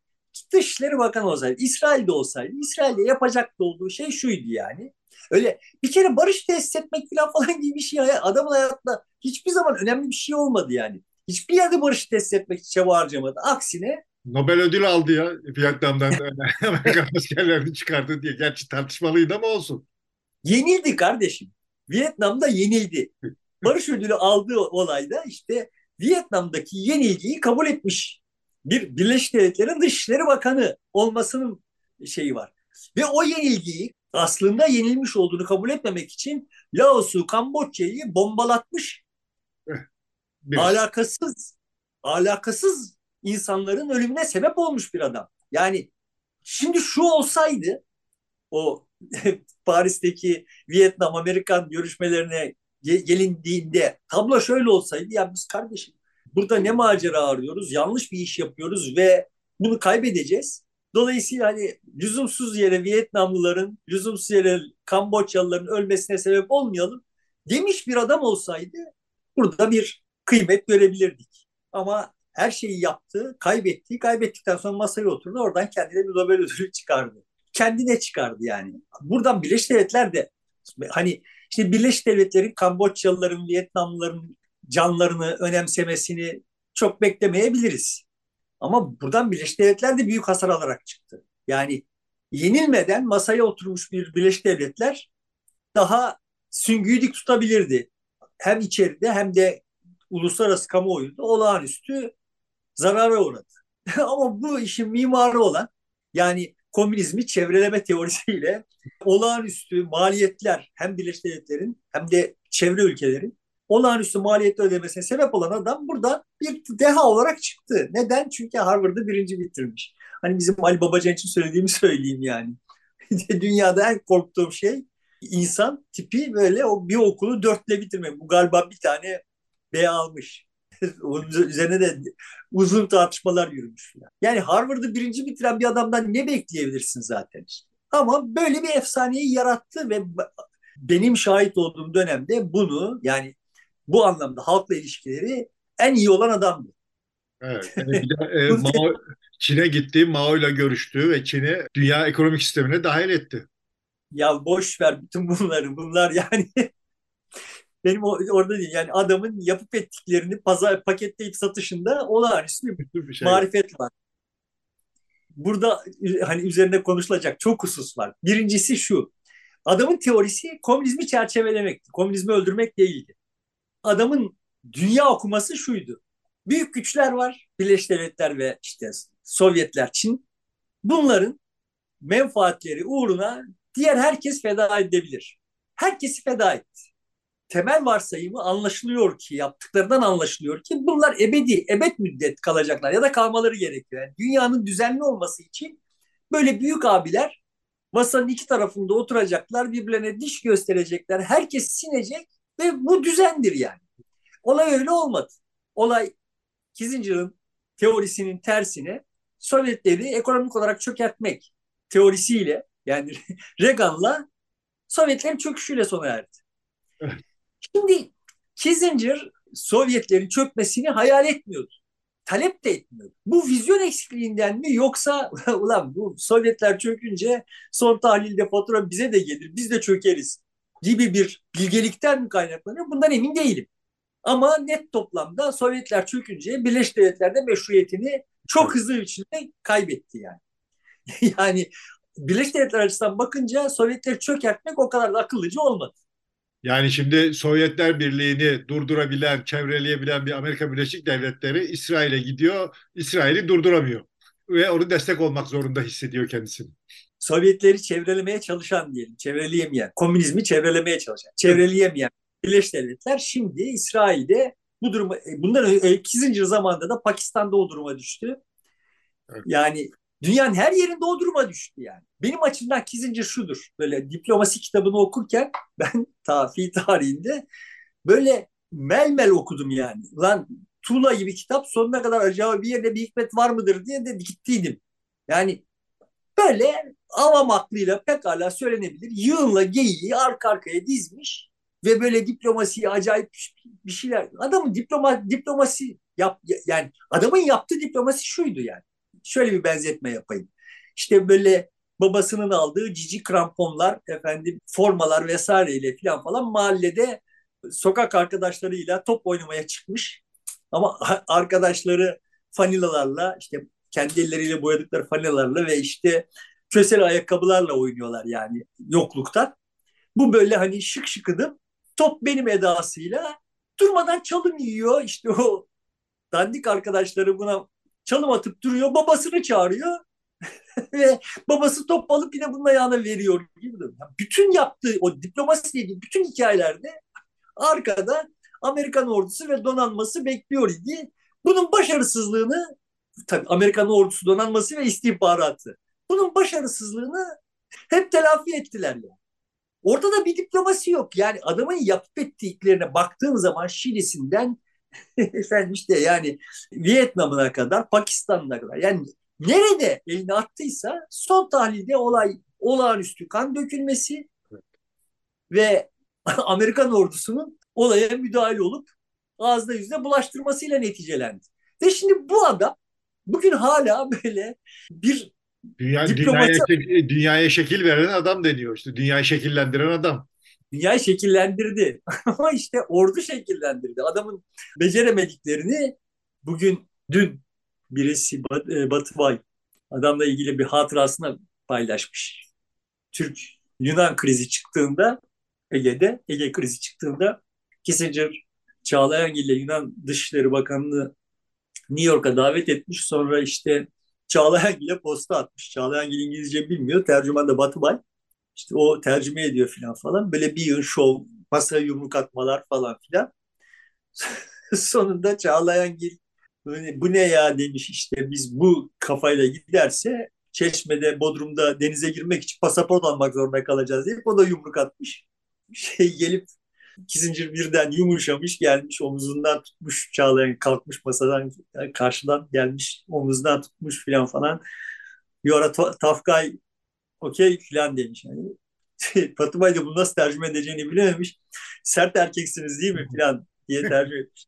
Dışişleri Bakanı olsaydı, İsrail'de olsaydı, İsrail'de yapacaktı olduğu şey şuydu yani. Öyle bir kere barış tesis etmek falan falan gibi bir şey adamın hayatında hiçbir zaman önemli bir şey olmadı yani. Hiçbir yerde barış tesis etmek için çaba harcamadı. Aksine Nobel ödülü aldı ya Vietnam'dan Amerikan askerlerini çıkardı diye. Gerçi tartışmalıydı ama olsun. Yenildi kardeşim. Vietnam'da yenildi. Barış ödülü aldığı olayda işte Vietnam'daki yenilgiyi kabul etmiş bir Birleşik Devletler'in Dışişleri Bakanı olmasının şeyi var. Ve o yenilgiyi aslında yenilmiş olduğunu kabul etmemek için Laos'u, Kamboçya'yı bombalatmış. Bir. Alakasız, alakasız insanların ölümüne sebep olmuş bir adam. Yani şimdi şu olsaydı o Paris'teki Vietnam-Amerikan görüşmelerine gelindiğinde tablo şöyle olsaydı ya biz kardeşim Burada ne macera arıyoruz? Yanlış bir iş yapıyoruz ve bunu kaybedeceğiz. Dolayısıyla hani lüzumsuz yere Vietnamlıların, lüzumsuz yere Kamboçyalıların ölmesine sebep olmayalım demiş bir adam olsaydı burada bir kıymet görebilirdik. Ama her şeyi yaptı, kaybetti. Kaybettikten sonra masaya oturdu. Oradan kendine bir Nobel ödülü çıkardı. Kendine çıkardı yani. Buradan Birleşik Devletler de hani işte Birleşik Devletler'in Kamboçyalıların, Vietnamlıların canlarını önemsemesini çok beklemeyebiliriz. Ama buradan Birleşik Devletler de büyük hasar alarak çıktı. Yani yenilmeden masaya oturmuş bir Birleşik Devletler daha süngüyü dik tutabilirdi. Hem içeride hem de uluslararası kamuoyunda olağanüstü zarara uğradı. Ama bu işin mimarı olan yani komünizmi çevreleme teorisiyle olağanüstü maliyetler hem Birleşik Devletler'in hem de çevre ülkelerin olağanüstü maliyetli ödemesine sebep olan adam burada bir deha olarak çıktı. Neden? Çünkü Harvard'ı birinci bitirmiş. Hani bizim Ali Babacan için söylediğimi söyleyeyim yani. Dünyada en korktuğum şey insan tipi böyle o bir okulu dörtle bitirmek. Bu galiba bir tane B almış. Onun üzerine de uzun tartışmalar yürümüş. Yani Harvard'ı birinci bitiren bir adamdan ne bekleyebilirsin zaten işte. Ama böyle bir efsaneyi yarattı ve benim şahit olduğum dönemde bunu yani bu anlamda halkla ilişkileri en iyi olan adamdı. Evet. Yani bir de, e, Mao, Çin'e gitti, Mao ile görüştü ve Çin'i dünya ekonomik sistemine dahil etti. Ya boş ver bütün bunları. Bunlar yani benim orada değil. Yani adamın yapıp ettiklerini pazar paketleyip satışında olağanüstü bir şey marifet var. Burada hani üzerine konuşulacak çok husus var. Birincisi şu. Adamın teorisi komünizmi çerçevelemekti. Komünizmi öldürmek değildi. Adamın dünya okuması şuydu. Büyük güçler var. Birleşik Devletler ve işte Sovyetler, Çin. Bunların menfaatleri uğruna diğer herkes feda edebilir. Herkesi feda etti. Temel varsayımı anlaşılıyor ki, yaptıklarından anlaşılıyor ki bunlar ebedi, ebed müddet kalacaklar ya da kalmaları gerekiyor. Yani dünyanın düzenli olması için böyle büyük abiler masanın iki tarafında oturacaklar, birbirlerine diş gösterecekler, herkes sinecek ve bu düzendir yani. Olay öyle olmadı. Olay Kissinger'ın teorisinin tersine Sovyetleri ekonomik olarak çökertmek teorisiyle yani Reagan'la Sovyetlerin çöküşüyle sona erdi. Şimdi Kissinger Sovyetlerin çökmesini hayal etmiyordu. Talep de etmiyordu. Bu vizyon eksikliğinden mi yoksa ulan bu Sovyetler çökünce son tahlilde fatura bize de gelir biz de çökeriz gibi bir bilgelikten mi kaynaklanıyor? Bundan emin değilim. Ama net toplamda Sovyetler çökünce Birleşik Devletler'de meşruiyetini çok hızlı bir biçimde kaybetti yani. yani Birleşik Devletler açısından bakınca Sovyetleri çökertmek o kadar da akıllıca olmadı. Yani şimdi Sovyetler Birliği'ni durdurabilen, çevreleyebilen bir Amerika Birleşik Devletleri İsrail'e gidiyor, İsrail'i durduramıyor. Ve onu destek olmak zorunda hissediyor kendisini. Sovyetleri çevrelemeye çalışan diyelim, çevreleyemeyen, komünizmi çevrelemeye çalışan, çevreleyemeyen Birleşik Devletler şimdi İsrail'de bu duruma, e, bunların 8. zamanda da Pakistan'da o duruma düştü. Evet. Yani dünyanın her yerinde o duruma düştü yani. Benim açımdan Kissinger şudur. Böyle diplomasi kitabını okurken ben tafi tarihinde böyle melmel okudum yani. Lan tuğla gibi kitap sonuna kadar acaba bir yerde bir hikmet var mıdır diye de gittiydim. Yani böyle avam aklıyla pekala söylenebilir. Yığınla geyiği arka arkaya dizmiş ve böyle diplomasiye acayip bir şeyler. Adamın diploma, diplomasi yap, yani adamın yaptığı diplomasi şuydu yani. Şöyle bir benzetme yapayım. İşte böyle babasının aldığı cici kramponlar, efendim formalar vesaireyle falan falan mahallede sokak arkadaşlarıyla top oynamaya çıkmış. Ama arkadaşları fanilalarla işte kendi elleriyle boyadıkları fanilalarla ve işte kösel ayakkabılarla oynuyorlar yani yokluktan. Bu böyle hani şık şıkıdım top benim edasıyla durmadan çalım yiyor. İşte o dandik arkadaşları buna çalım atıp duruyor. Babasını çağırıyor. ve babası top alıp yine bunun ayağına veriyor gibi. Bütün yaptığı o diplomasi ilgili bütün hikayelerde arkada Amerikan ordusu ve donanması bekliyor idi. Bunun başarısızlığını tabii Amerikan ordusu donanması ve istihbaratı. Bunun başarısızlığını hep telafi ettiler yani. Ortada bir diplomasi yok. Yani adamın yapıp ettiklerine baktığın zaman Şili'sinden efendim işte yani Vietnam'ına kadar, Pakistan'ına kadar yani nerede elini attıysa son tahlilde olay olağanüstü kan dökülmesi ve Amerikan ordusunun olaya müdahale olup ağızda yüzde bulaştırmasıyla neticelendi. Ve şimdi bu adam bugün hala böyle bir Dünya, dünyaya, dünyaya şekil veren adam deniyor işte. Dünyayı şekillendiren adam. Dünyayı şekillendirdi. Ama işte ordu şekillendirdi. Adamın beceremediklerini bugün dün birisi Bat, e, Batı adamla ilgili bir hatırasını paylaşmış. Türk Yunan krizi çıktığında Ege'de, Ege krizi çıktığında Kissinger Çağlayangil ile Yunan Dışişleri Bakanlığı New York'a davet etmiş. Sonra işte Çağlayan ile posta atmış. Çağlayan İngilizce bilmiyor. Tercüman da Batı İşte o tercüme ediyor falan falan. Böyle bir yıl şov, masaya yumruk atmalar falan filan. Sonunda Çağlayan Gil böyle bu ne ya demiş işte biz bu kafayla giderse Çeşme'de, Bodrum'da denize girmek için pasaport almak zorunda kalacağız deyip o da yumruk atmış. Şey gelip Kissinger birden yumuşamış gelmiş omuzundan tutmuş Çağlayan kalkmış masadan karşıdan gelmiş omuzundan tutmuş filan falan. You are a tough guy okey filan demiş. Yani Fatımay da bunu nasıl tercüme edeceğini bilememiş. Sert erkeksiniz değil mi filan diye tercüme etmiş.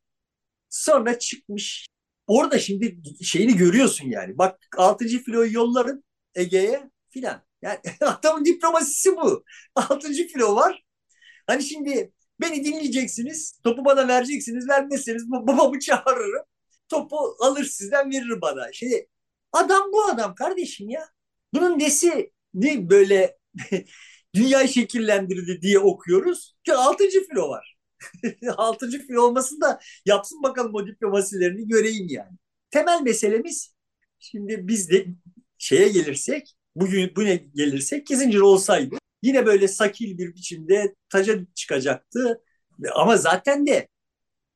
Sonra çıkmış. Orada şimdi şeyini görüyorsun yani. Bak 6. filoyu yolların Ege'ye filan. Yani adamın diplomasisi bu. 6. filo var. Hani şimdi beni dinleyeceksiniz. Topu bana vereceksiniz. Vermezseniz babamı çağırırım. Topu alır sizden verir bana. Şimdi adam bu adam kardeşim ya. Bunun nesi ne böyle dünyayı şekillendirdi diye okuyoruz. Ki altıncı filo var. altıncı filo olmasın da yapsın bakalım o diplomasilerini göreyim yani. Temel meselemiz şimdi biz de şeye gelirsek bugün bu ne gelirsek Kissinger olsaydı yine böyle sakil bir biçimde taca çıkacaktı. Ama zaten de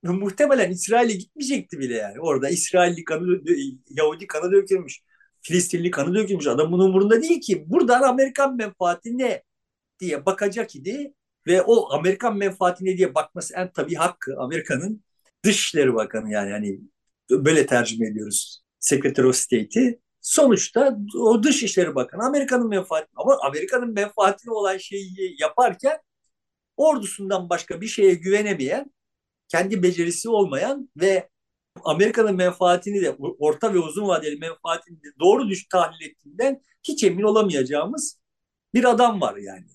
muhtemelen İsrail'e gitmeyecekti bile yani. Orada İsrailli kanı, Yahudi kanı dökülmüş. Filistinli kanı dökülmüş. Adamın umurunda değil ki. Buradan Amerikan menfaati ne diye bakacak idi ve o Amerikan menfaati ne diye bakması en tabii hakkı Amerika'nın Dışişleri Bakanı yani hani böyle tercüme ediyoruz Secretary of State'i. Sonuçta o Dışişleri Bakanı Amerika'nın menfaati ama Amerika'nın menfaatine olan şeyi yaparken ordusundan başka bir şeye güvenemeyen, kendi becerisi olmayan ve Amerika'nın menfaatini de orta ve uzun vadeli menfaatini de doğru düş tahlil ettiğinden hiç emin olamayacağımız bir adam var yani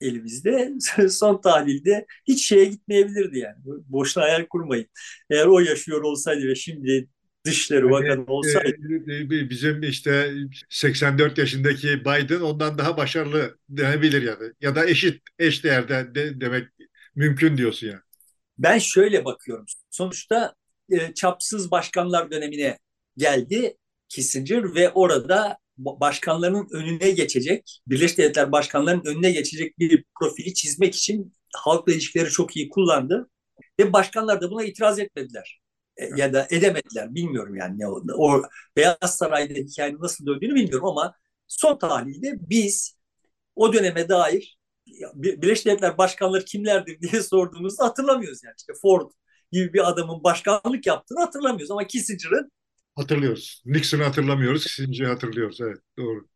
elimizde. Son tahlilde hiç şeye gitmeyebilirdi yani. Boşuna hayal kurmayın. Eğer o yaşıyor olsaydı ve şimdi Dışişleri yani, Bakanı olsaydı. E, e, bizim işte 84 yaşındaki Biden ondan daha başarılı denebilir yani. Ya da eşit, eş değerde de, demek mümkün diyorsun yani. Ben şöyle bakıyorum. Sonuçta e, çapsız başkanlar dönemine geldi Kissinger ve orada başkanların önüne geçecek, Birleşik Devletler başkanlarının önüne geçecek bir profili çizmek için halkla ilişkileri çok iyi kullandı. Ve başkanlar da buna itiraz etmediler. E, ya da edemediler. Bilmiyorum yani ne oldu. O Beyaz Saray'da hikayenin nasıl döndüğünü bilmiyorum ama son tahlilde biz o döneme dair Birleşik Devletler başkanları kimlerdir diye sorduğumuzda hatırlamıyoruz yani. İşte Ford gibi bir adamın başkanlık yaptığını hatırlamıyoruz ama Kissinger'ın Hatırlıyoruz. Nixon'ı hatırlamıyoruz, Kissinger'ı hatırlıyoruz. Evet, doğru.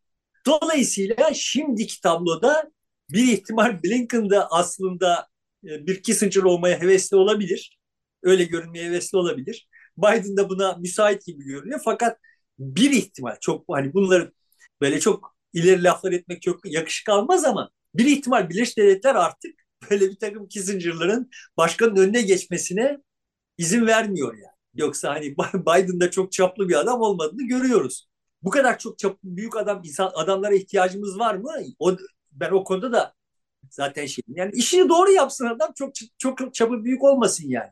Dolayısıyla şimdiki tabloda bir ihtimal Blinken'da aslında e, bir Kissinger olmaya hevesli olabilir. Öyle görünmeye hevesli olabilir. Biden da buna müsait gibi görünüyor. Fakat bir ihtimal çok hani bunları böyle çok ileri laflar etmek çok yakışık almaz ama bir ihtimal Birleşik Devletler artık böyle bir takım Kissinger'ların başkanın önüne geçmesine izin vermiyor yani. Yoksa hani Biden'da çok çaplı bir adam olmadığını görüyoruz. Bu kadar çok çaplı büyük adam insan adamlara ihtiyacımız var mı? O ben o konuda da zaten şey yani işini doğru yapsın adam çok çok çapı büyük olmasın yani.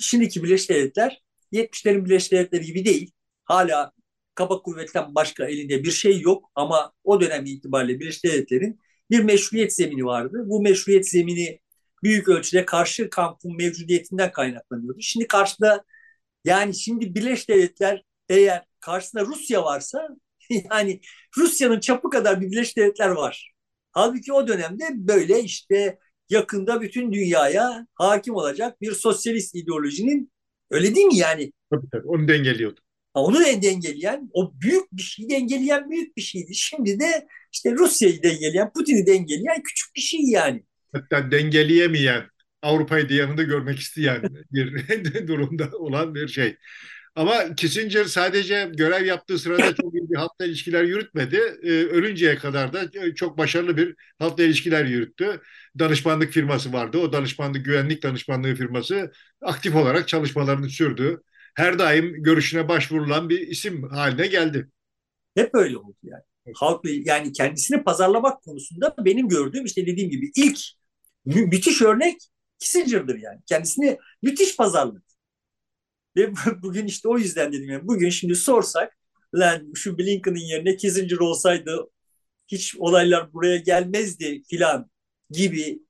Şimdiki Birleşik Devletler 70'lerin Birleşik Devletleri gibi değil. Hala kaba kuvvetten başka elinde bir şey yok ama o dönem itibariyle Birleşik Devletler'in bir meşruiyet zemini vardı. Bu meşruiyet zemini büyük ölçüde karşı kampın mevcudiyetinden kaynaklanıyordu. Şimdi karşıda yani şimdi Birleşik Devletler eğer karşısında Rusya varsa yani Rusya'nın çapı kadar bir Birleşik Devletler var. Halbuki o dönemde böyle işte yakında bütün dünyaya hakim olacak bir sosyalist ideolojinin öyle değil mi yani? Tabii tabii onu dengeliyordu. Onu dengeleyen, o büyük bir şey dengeleyen büyük bir şeydi. Şimdi de işte Rusya'yı dengeleyen, Putin'i dengeleyen küçük bir şey yani hatta dengeleyemeyen Avrupa'yı da yanında görmek isteyen bir durumda olan bir şey. Ama Kissinger sadece görev yaptığı sırada çok iyi bir halkla ilişkiler yürütmedi. Ee, ölünceye kadar da çok başarılı bir halkla ilişkiler yürüttü. Danışmanlık firması vardı. O danışmanlık, güvenlik danışmanlığı firması aktif olarak çalışmalarını sürdü. Her daim görüşüne başvurulan bir isim haline geldi. Hep öyle oldu yani. Halkla yani kendisini pazarlamak konusunda benim gördüğüm işte dediğim gibi ilk mü- müthiş örnek Kissinger'dır yani. Kendisini müthiş pazarladı. Ve bugün işte o yüzden dedim yani bugün şimdi sorsak lan şu Blinken'ın yerine Kissinger olsaydı hiç olaylar buraya gelmezdi filan gibi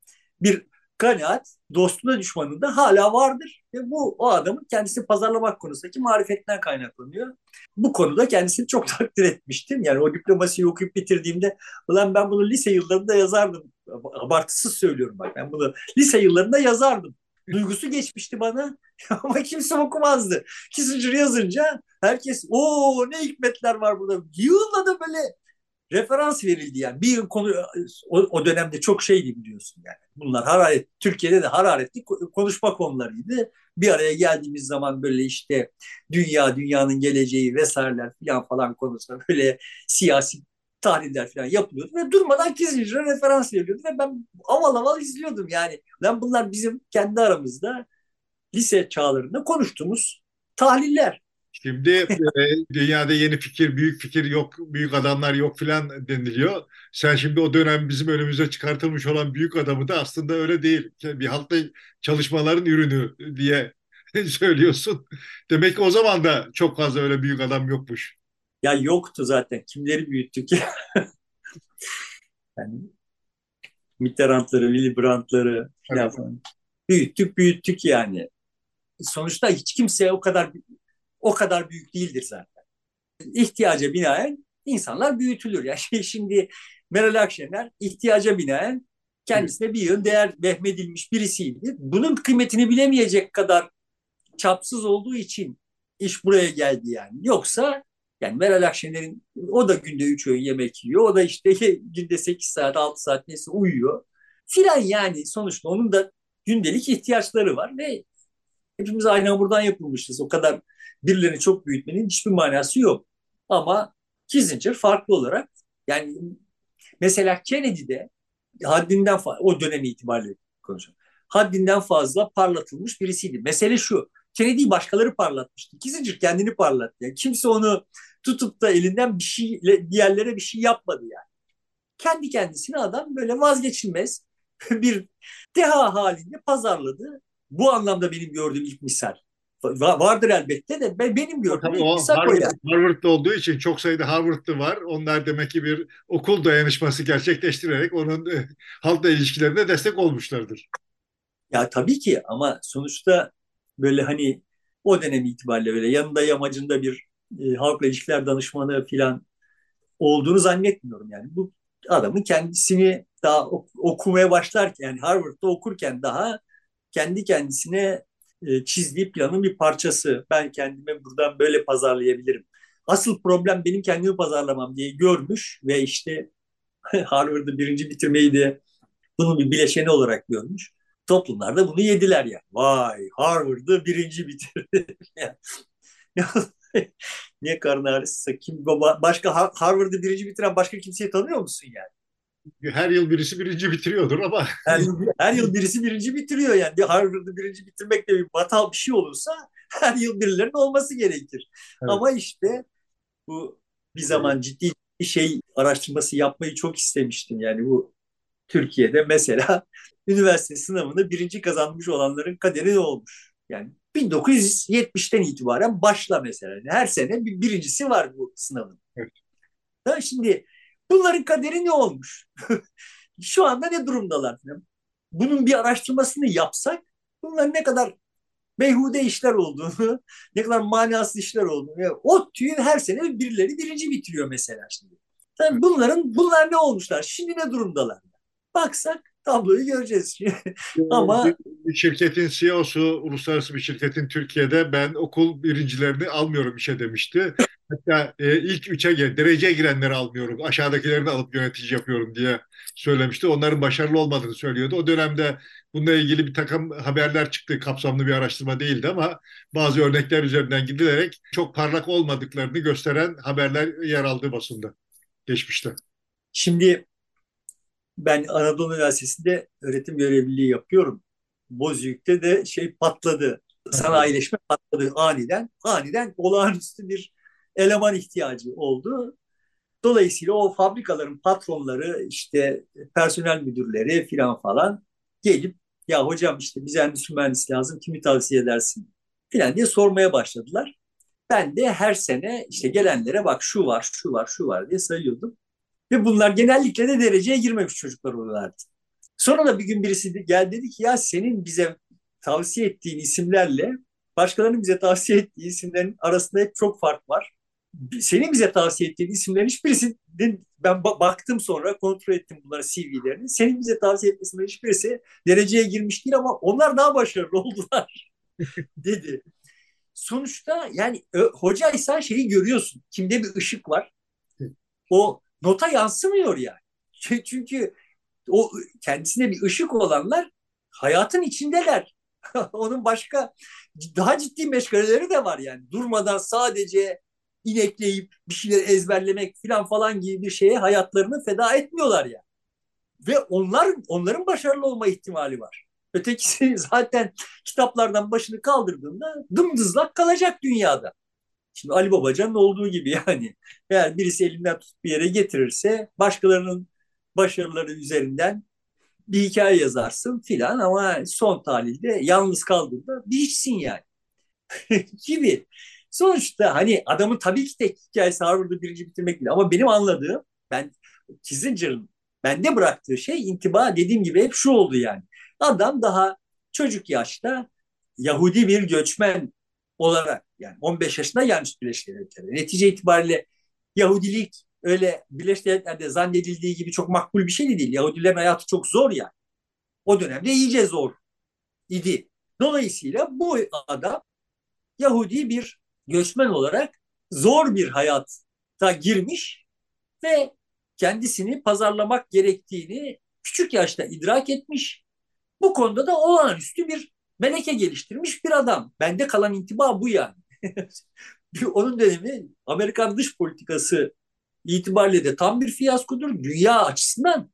bir kanaat dostuna düşmanında hala vardır. Ve bu o adamın kendisi pazarlamak konusundaki marifetinden kaynaklanıyor. Bu konuda kendisini çok takdir etmiştim. Yani o diplomasiyi okuyup bitirdiğimde ulan ben bunu lise yıllarında yazardım. Abartısız söylüyorum bak ben bunu lise yıllarında yazardım. Duygusu geçmişti bana ama kimse okumazdı. Kissinger yazınca herkes o ne hikmetler var burada. Yığınla da böyle referans verildi yani. Bir konu o, o dönemde çok şeydi biliyorsun yani. Bunlar hararet Türkiye'de de hararetli konuşma konularıydı. Bir araya geldiğimiz zaman böyle işte dünya, dünyanın geleceği vesaireler falan falan konusunda böyle siyasi tahliller falan yapılıyordu ve durmadan Kissinger'a referans veriliyordu ve ben aval aval izliyordum yani. Ben bunlar bizim kendi aramızda lise çağlarında konuştuğumuz tahliller. Şimdi e, dünyada yeni fikir, büyük fikir yok, büyük adamlar yok filan deniliyor. Sen şimdi o dönem bizim önümüze çıkartılmış olan büyük adamı da aslında öyle değil. Bir halkta çalışmaların ürünü diye söylüyorsun. Demek ki o zaman da çok fazla öyle büyük adam yokmuş. Ya yoktu zaten. Kimleri büyüttük ya? yani Mitterrand'ları, Willy Brandt'ları evet. falan. Büyüttük, büyüttük yani. Sonuçta hiç kimse o kadar o kadar büyük değildir zaten. İhtiyaca binaen insanlar büyütülür. Yani şimdi Meral Akşener ihtiyaca binaen kendisine bir yıl değer vehmedilmiş birisiydi. Bunun kıymetini bilemeyecek kadar çapsız olduğu için iş buraya geldi yani. Yoksa yani Meral Akşener'in o da günde 3 öğün yemek yiyor. O da işte günde 8 saat 6 saat neyse uyuyor. Filan yani sonuçta onun da gündelik ihtiyaçları var ve hepimiz aynı hamurdan yapılmışız. O kadar birilerini çok büyütmenin hiçbir manası yok. Ama Kissinger farklı olarak yani mesela Kennedy'de haddinden fazla o dönem itibariyle konuşuyorum. Haddinden fazla parlatılmış birisiydi. Mesele şu. Kennedy'yi başkaları parlatmıştı. Kissinger kendini parlattı. Yani kimse onu tutup da elinden bir şey diğerlere bir şey yapmadı yani. Kendi kendisine adam böyle vazgeçilmez bir deha halinde pazarladı. Bu anlamda benim gördüğüm ilk misal vardır elbette de ben, benim gördüğüm o Harvard, Harvard'da olduğu için çok sayıda Harvard'lı var. Onlar demek ki bir okul dayanışması gerçekleştirerek onun e, halkla ilişkilerine destek olmuşlardır. Ya tabii ki ama sonuçta böyle hani o dönem itibariyle böyle yanında yamacında bir e, halkla ilişkiler danışmanı falan olduğunu zannetmiyorum yani. Bu adamın kendisini daha ok- okumaya başlarken yani Harvard'da okurken daha kendi kendisine e, çizdiği planın bir parçası. Ben kendimi buradan böyle pazarlayabilirim. Asıl problem benim kendimi pazarlamam diye görmüş ve işte Harvard'ı birinci bitirmeyi de bunun bir bileşeni olarak görmüş. Toplumlar da bunu yediler ya. Vay Harvard'ı birinci bitirdi. Niye karın ağrısı? Kim, başka Harvard'ı birinci bitiren başka kimseyi tanıyor musun yani? Her yıl birisi birinci bitiriyordur ama. Her, her yıl birisi birinci bitiriyor yani. Harvard'ı birinci bitirmek de bir batal bir şey olursa her yıl birilerinin olması gerekir. Evet. Ama işte bu bir zaman ciddi bir şey araştırması yapmayı çok istemiştim. Yani bu Türkiye'de mesela üniversite sınavını birinci kazanmış olanların kaderi ne olmuş? Yani 1970'ten itibaren başla mesela. Her sene bir birincisi var bu sınavın. Evet. Şimdi Bunların kaderi ne olmuş? Şu anda ne durumdalar? Bunun bir araştırmasını yapsak bunların ne kadar meyhude işler olduğunu, ne kadar manasız işler olduğunu. Yani ODTÜ'yü her sene birileri birinci bitiriyor mesela şimdi. Yani bunların bunlar ne olmuşlar? Şimdi ne durumdalar? Baksak tabloyu göreceğiz. Ama bir şirketin CEO'su uluslararası bir şirketin Türkiye'de ben okul birincilerini almıyorum işe demişti. Hatta e, ilk üçe gel, dereceye girenleri almıyorum. Aşağıdakilerini alıp yönetici yapıyorum diye söylemişti. Onların başarılı olmadığını söylüyordu. O dönemde bununla ilgili bir takım haberler çıktı. Kapsamlı bir araştırma değildi ama bazı örnekler üzerinden gidilerek çok parlak olmadıklarını gösteren haberler yer aldı basında geçmişte. Şimdi ben Anadolu Üniversitesi'nde öğretim görevliliği yapıyorum. Bozüyük'te de şey patladı. Sanayileşme patladı aniden. Aniden olağanüstü bir eleman ihtiyacı oldu. Dolayısıyla o fabrikaların patronları işte personel müdürleri filan falan gelip ya hocam işte bize endüstri mühendisi lazım kimi tavsiye edersin filan diye sormaya başladılar. Ben de her sene işte gelenlere bak şu var şu var şu var diye sayıyordum. Ve bunlar genellikle de dereceye girmemiş çocuklar oluyorlardı. Sonra da bir gün birisi geldi dedi ki ya senin bize tavsiye ettiğin isimlerle başkalarının bize tavsiye ettiği isimlerin arasında hep çok fark var. Senin bize tavsiye ettiğin isimlerin hiçbirisi ben baktım sonra kontrol ettim bunların CV'lerini. Senin bize tavsiye ettiğin isimlerin hiçbirisi dereceye girmiş değil ama onlar daha başarılı oldular dedi. Sonuçta yani hocaysan şeyi görüyorsun. Kimde bir ışık var. O nota yansımıyor yani. Çünkü o kendisine bir ışık olanlar hayatın içindeler. Onun başka daha ciddi meşgaleleri de var yani. Durmadan sadece inekleyip bir şeyler ezberlemek falan falan gibi bir şeye hayatlarını feda etmiyorlar ya. Yani. Ve onlar onların başarılı olma ihtimali var. Ötekisi zaten kitaplardan başını kaldırdığında dımdızlak kalacak dünyada. Şimdi Ali Babacan'ın olduğu gibi yani. Eğer birisi elinden tutup bir yere getirirse başkalarının başarıları üzerinden bir hikaye yazarsın filan ama son tahlilde yalnız kaldığında bir hiçsin yani. gibi. Sonuçta hani adamın tabii ki tek hikayesi Harvard'ı birinci bitirmek değil ama benim anladığım ben Kissinger'ın bende bıraktığı şey intiba dediğim gibi hep şu oldu yani. Adam daha çocuk yaşta Yahudi bir göçmen olarak yani 15 yaşında gelmiş Birleşik Devletlere. Netice itibariyle Yahudilik öyle Birleşik Devletler'de zannedildiği gibi çok makbul bir şey de değil. Yahudilerin hayatı çok zor ya. Yani. O dönemde iyice zor idi. Dolayısıyla bu adam Yahudi bir göçmen olarak zor bir hayata girmiş ve kendisini pazarlamak gerektiğini küçük yaşta idrak etmiş. Bu konuda da olağanüstü bir meleke geliştirmiş bir adam. Bende kalan intiba bu yani. Onun dönemi Amerikan dış politikası itibariyle de tam bir fiyaskodur. Dünya açısından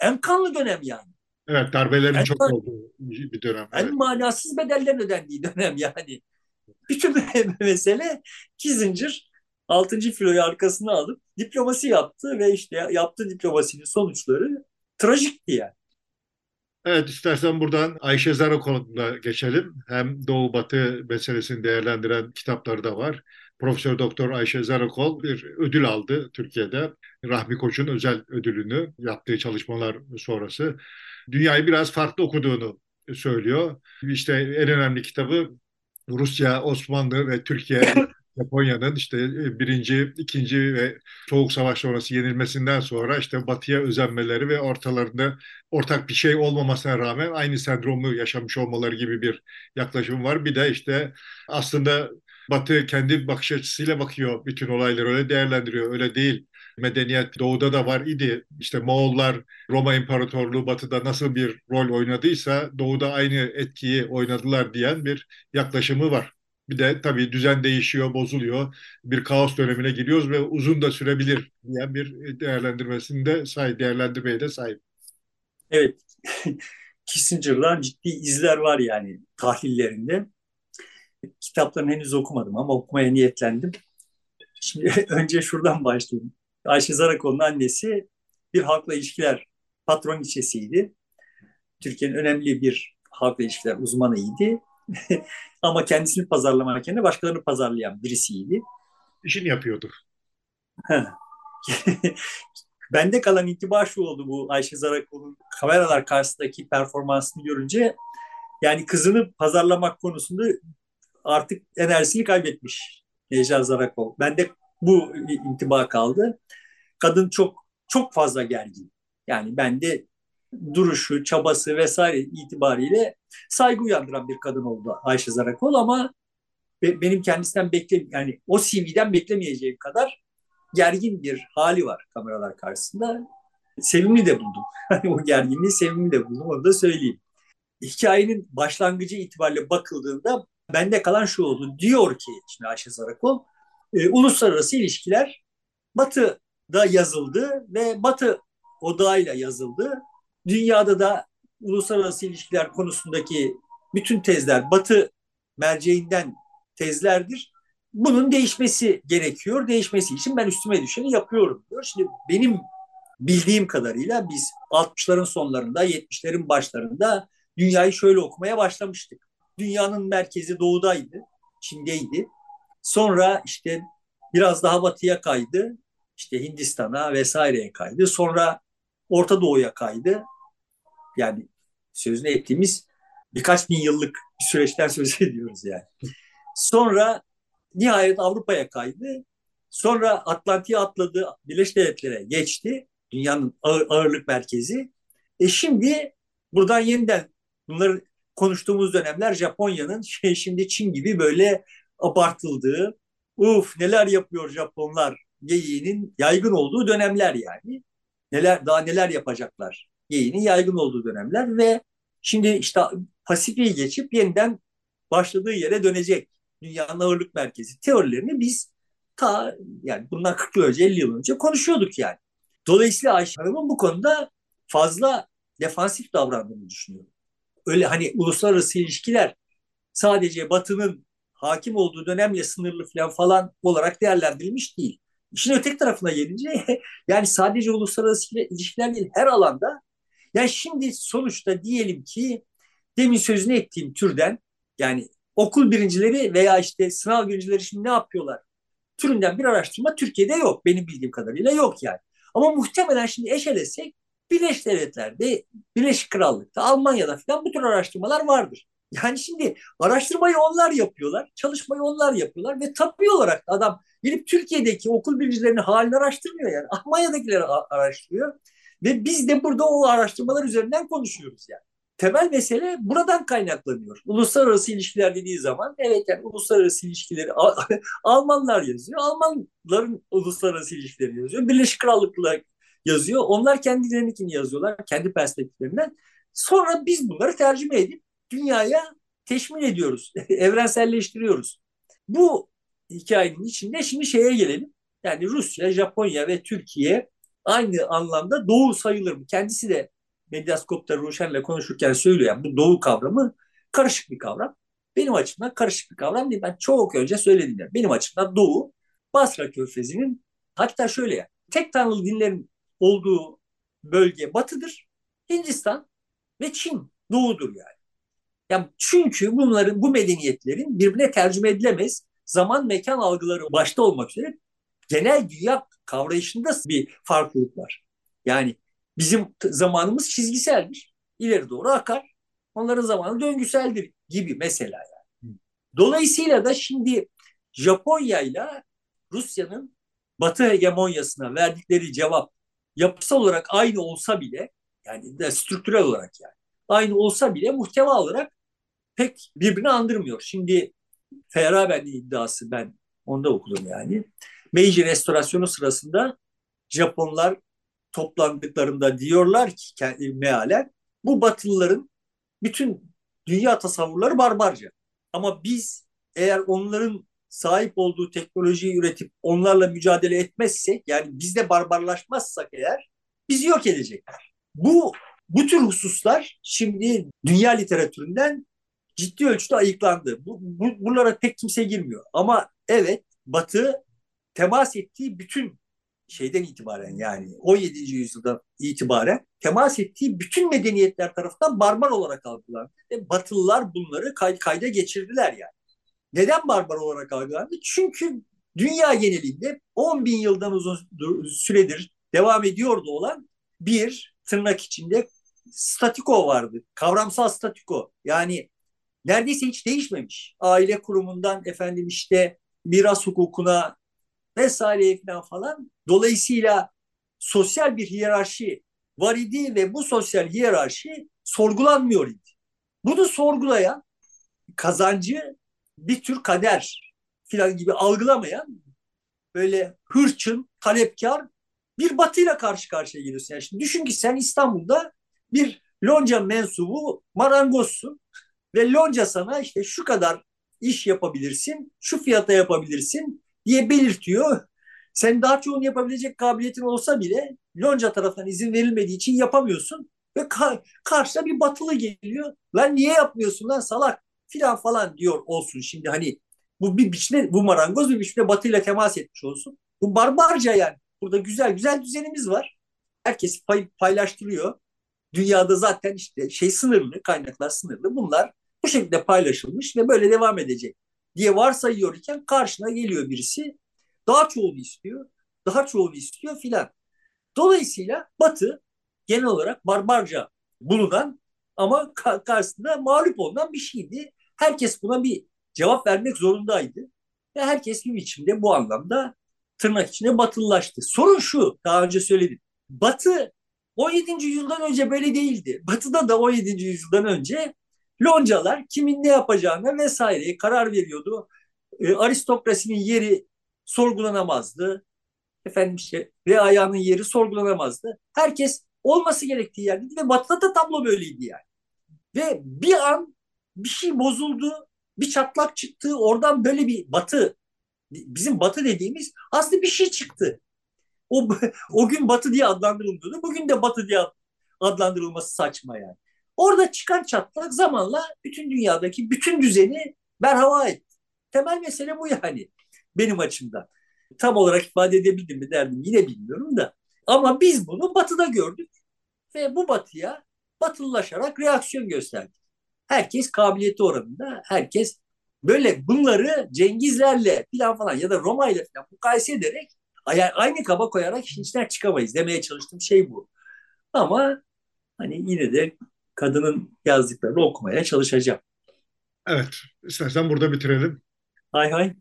en kanlı dönem yani. Evet darbelerin en çok olduğu bir dönem. En evet. manasız bedeller ödendiği dönem yani. Bütün mesele Kissinger 6. filoyu arkasına alıp diplomasi yaptı ve işte yaptığı diplomasinin sonuçları trajikti yani. Evet istersen buradan Ayşe Zara konusunda geçelim. Hem Doğu Batı meselesini değerlendiren kitapları da var. Profesör Doktor Ayşe Zarakol bir ödül aldı Türkiye'de. Rahmi Koç'un özel ödülünü yaptığı çalışmalar sonrası. Dünyayı biraz farklı okuduğunu söylüyor. İşte en önemli kitabı Rusya, Osmanlı ve Türkiye Japonya'nın işte e, birinci, ikinci ve Soğuk Savaş sonrası yenilmesinden sonra işte batıya özenmeleri ve ortalarında ortak bir şey olmamasına rağmen aynı sendromu yaşamış olmaları gibi bir yaklaşım var. Bir de işte aslında Batı kendi bakış açısıyla bakıyor bütün olayları öyle değerlendiriyor. Öyle değil. Medeniyet doğuda da var idi. İşte Moğollar Roma İmparatorluğu batıda nasıl bir rol oynadıysa doğuda aynı etkiyi oynadılar diyen bir yaklaşımı var. Bir de tabii düzen değişiyor, bozuluyor. Bir kaos dönemine giriyoruz ve uzun da sürebilir diyen bir değerlendirmesinde sahip, değerlendirmeye de sahip. Evet. Kissinger'dan ciddi izler var yani tahlillerinde. Kitaplarını henüz okumadım ama okumaya niyetlendim. Şimdi önce şuradan başlayayım. Ayşe Zarakoğlu'nun annesi bir halkla ilişkiler patron içesiydi. Türkiye'nin önemli bir halkla ilişkiler uzmanıydı. Ama kendisini pazarlamak yerine başkalarını pazarlayan birisiydi. İşini yapıyordu. Bende kalan itibar şu oldu bu Ayşe Zarakoğlu'nun kameralar karşısındaki performansını görünce. Yani kızını pazarlamak konusunda artık enerjisini kaybetmiş Necla Zarakol. Bende bu intiba kaldı. Kadın çok çok fazla gergin. Yani bende duruşu, çabası vesaire itibariyle saygı uyandıran bir kadın oldu Ayşe Zarakol ama benim kendisinden bekle yani o CV'den beklemeyeceğim kadar gergin bir hali var kameralar karşısında. Sevimli de buldum. o gerginliği sevimli de buldum onu da söyleyeyim. Hikayenin başlangıcı itibariyle bakıldığında bende kalan şu oldu. Diyor ki şimdi Ayşe Zarakol, e, uluslararası ilişkiler Batı'da yazıldı ve Batı odağıyla yazıldı. Dünyada da uluslararası ilişkiler konusundaki bütün tezler Batı merceğinden tezlerdir. Bunun değişmesi gerekiyor. Değişmesi için ben üstüme düşeni yapıyorum diyor. Şimdi benim bildiğim kadarıyla biz 60'ların sonlarında, 70'lerin başlarında dünyayı şöyle okumaya başlamıştık. Dünyanın merkezi doğudaydı, Çin'deydi. Sonra işte biraz daha batıya kaydı. İşte Hindistan'a vesaireye kaydı. Sonra Orta Doğu'ya kaydı. Yani sözünü ettiğimiz birkaç bin yıllık bir süreçten söz ediyoruz yani. Sonra nihayet Avrupa'ya kaydı. Sonra Atlantik'e atladı, Birleşik Devletlere geçti. Dünyanın ağır, ağırlık merkezi. E şimdi buradan yeniden bunları konuştuğumuz dönemler Japonya'nın şey, şimdi Çin gibi böyle abartıldığı, uf neler yapıyor Japonlar geyiğinin yaygın olduğu dönemler yani. Neler daha neler yapacaklar geyiğinin yaygın olduğu dönemler ve şimdi işte Pasifik'i geçip yeniden başladığı yere dönecek dünyanın ağırlık merkezi teorilerini biz ta yani bundan 40 yıl önce 50 yıl önce konuşuyorduk yani. Dolayısıyla Ayşe Hanım'ın bu konuda fazla defansif davrandığını düşünüyorum. Öyle hani uluslararası ilişkiler sadece Batı'nın hakim olduğu dönemle sınırlı falan falan olarak değerlendirilmiş değil. İşin öteki tarafına gelince yani sadece uluslararası ilişkiler değil her alanda yani şimdi sonuçta diyelim ki demin sözünü ettiğim türden yani okul birincileri veya işte sınav birincileri şimdi ne yapıyorlar? Türünden bir araştırma Türkiye'de yok. Benim bildiğim kadarıyla yok yani. Ama muhtemelen şimdi eşelesek Birleşik Devletler'de, Birleşik Krallık'ta, Almanya'da falan bu tür araştırmalar vardır. Yani şimdi araştırmayı onlar yapıyorlar, çalışmayı onlar yapıyorlar ve tabii olarak adam gelip Türkiye'deki okul birincilerinin halini araştırmıyor yani. Almanya'dakileri araştırıyor ve biz de burada o araştırmalar üzerinden konuşuyoruz yani temel mesele buradan kaynaklanıyor. Uluslararası ilişkiler dediği zaman evet yani uluslararası ilişkileri Almanlar yazıyor. Almanların uluslararası ilişkileri yazıyor. Birleşik Krallıklar yazıyor. Onlar kendilerininkini yazıyorlar kendi perspektiflerinden. Sonra biz bunları tercüme edip dünyaya teşmil ediyoruz. Evrenselleştiriyoruz. Bu hikayenin içinde şimdi şeye gelelim. Yani Rusya, Japonya ve Türkiye aynı anlamda doğu sayılır mı? Kendisi de Medyaskop'ta Ruşen'le konuşurken söylüyor. Yani bu doğu kavramı karışık bir kavram. Benim açımdan karışık bir kavram değil. Ben çok önce söyledim. Yani. Benim açımdan doğu Basra Körfezi'nin hatta şöyle yani tek tanrılı dinlerin olduğu bölge batıdır. Hindistan ve Çin doğudur yani. Yani çünkü bunların bu medeniyetlerin birbirine tercüme edilemez zaman mekan algıları başta olmak üzere genel dünya kavrayışında bir farklılık var. Yani Bizim zamanımız çizgiseldir. İleri doğru akar. Onların zamanı döngüseldir gibi mesela yani. Dolayısıyla da şimdi Japonya ile Rusya'nın Batı hegemonyasına verdikleri cevap yapısal olarak aynı olsa bile yani de strüktürel olarak yani aynı olsa bile muhteva olarak pek birbirini andırmıyor. Şimdi Feyerabend'in iddiası ben onda okudum yani. Meiji restorasyonu sırasında Japonlar toplandıklarında diyorlar ki mealen bu Batılıların bütün dünya tasavvurları barbarca. Ama biz eğer onların sahip olduğu teknolojiyi üretip onlarla mücadele etmezsek yani biz de barbarlaşmazsak eğer bizi yok edecekler. Bu bu tür hususlar şimdi dünya literatüründen ciddi ölçüde ayıklandı. Bu, bu, bunlara pek kimse girmiyor. Ama evet Batı temas ettiği bütün şeyden itibaren yani 17. yüzyıldan itibaren temas ettiği bütün medeniyetler tarafından barbar olarak algılandı. Ve Batılılar bunları kay kayda geçirdiler yani. Neden barbar olarak algılandı? Çünkü dünya genelinde 10 bin yıldan uzun süredir devam ediyordu olan bir tırnak içinde statiko vardı. Kavramsal statiko. Yani neredeyse hiç değişmemiş. Aile kurumundan efendim işte miras hukukuna vesaire falan falan. Dolayısıyla sosyal bir hiyerarşi var idi ve bu sosyal hiyerarşi sorgulanmıyor idi. Bunu sorgulayan kazancı bir tür kader filan gibi algılamayan böyle hırçın, talepkar bir batıyla karşı karşıya geliyorsun. Yani şimdi düşün ki sen İstanbul'da bir lonca mensubu marangozsun ve lonca sana işte şu kadar iş yapabilirsin, şu fiyata yapabilirsin diye belirtiyor. Sen daha çoğunu yapabilecek kabiliyetin olsa bile Lonca tarafından izin verilmediği için yapamıyorsun. Ve ka- karşıda bir batılı geliyor. Lan niye yapmıyorsun lan salak filan falan diyor olsun. Şimdi hani bu bir biçimde bu marangoz bir biçimde batıyla temas etmiş olsun. Bu barbarca yani. Burada güzel güzel düzenimiz var. Herkes pay, paylaştırıyor. Dünyada zaten işte şey sınırlı, kaynaklar sınırlı. Bunlar bu şekilde paylaşılmış ve böyle devam edecek diye varsayıyor iken karşına geliyor birisi daha çoğunu istiyor, daha çoğunu istiyor filan. Dolayısıyla Batı genel olarak barbarca bulunan ama karşısında mağlup olunan bir şeydi. Herkes buna bir cevap vermek zorundaydı. Ve herkes bir biçimde bu anlamda tırnak içinde batılılaştı. Sorun şu, daha önce söyledim. Batı 17. yüzyıldan önce böyle değildi. Batı'da da 17. yüzyıldan önce loncalar kimin ne yapacağına vesaire karar veriyordu. E, aristokrasinin yeri sorgulanamazdı. Efendim işte reayanın yeri sorgulanamazdı. Herkes olması gerektiği yerdeydi ve Batı'da da tablo böyleydi yani. Ve bir an bir şey bozuldu, bir çatlak çıktı. Oradan böyle bir Batı, bizim Batı dediğimiz aslında bir şey çıktı. O, o gün Batı diye adlandırılıyordu. Bugün de Batı diye adlandırılması saçma yani. Orada çıkan çatlak zamanla bütün dünyadaki bütün düzeni berhava etti. Temel mesele bu yani benim açımdan. Tam olarak ifade edebildim mi derdim yine bilmiyorum da. Ama biz bunu batıda gördük ve bu batıya batılılaşarak reaksiyon gösterdik. Herkes kabiliyeti oranında, herkes böyle bunları Cengizlerle falan falan ya da Roma ile falan mukayese ederek aynı kaba koyarak işin içinden çıkamayız demeye çalıştığım şey bu. Ama hani yine de kadının yazdıklarını okumaya çalışacağım. Evet, istersen burada bitirelim. Hay hay.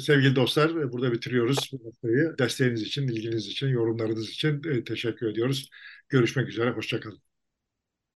Sevgili dostlar, burada bitiriyoruz bu haftayı. Desteğiniz için, ilginiz için, yorumlarınız için e, teşekkür ediyoruz. Görüşmek üzere, hoşçakalın.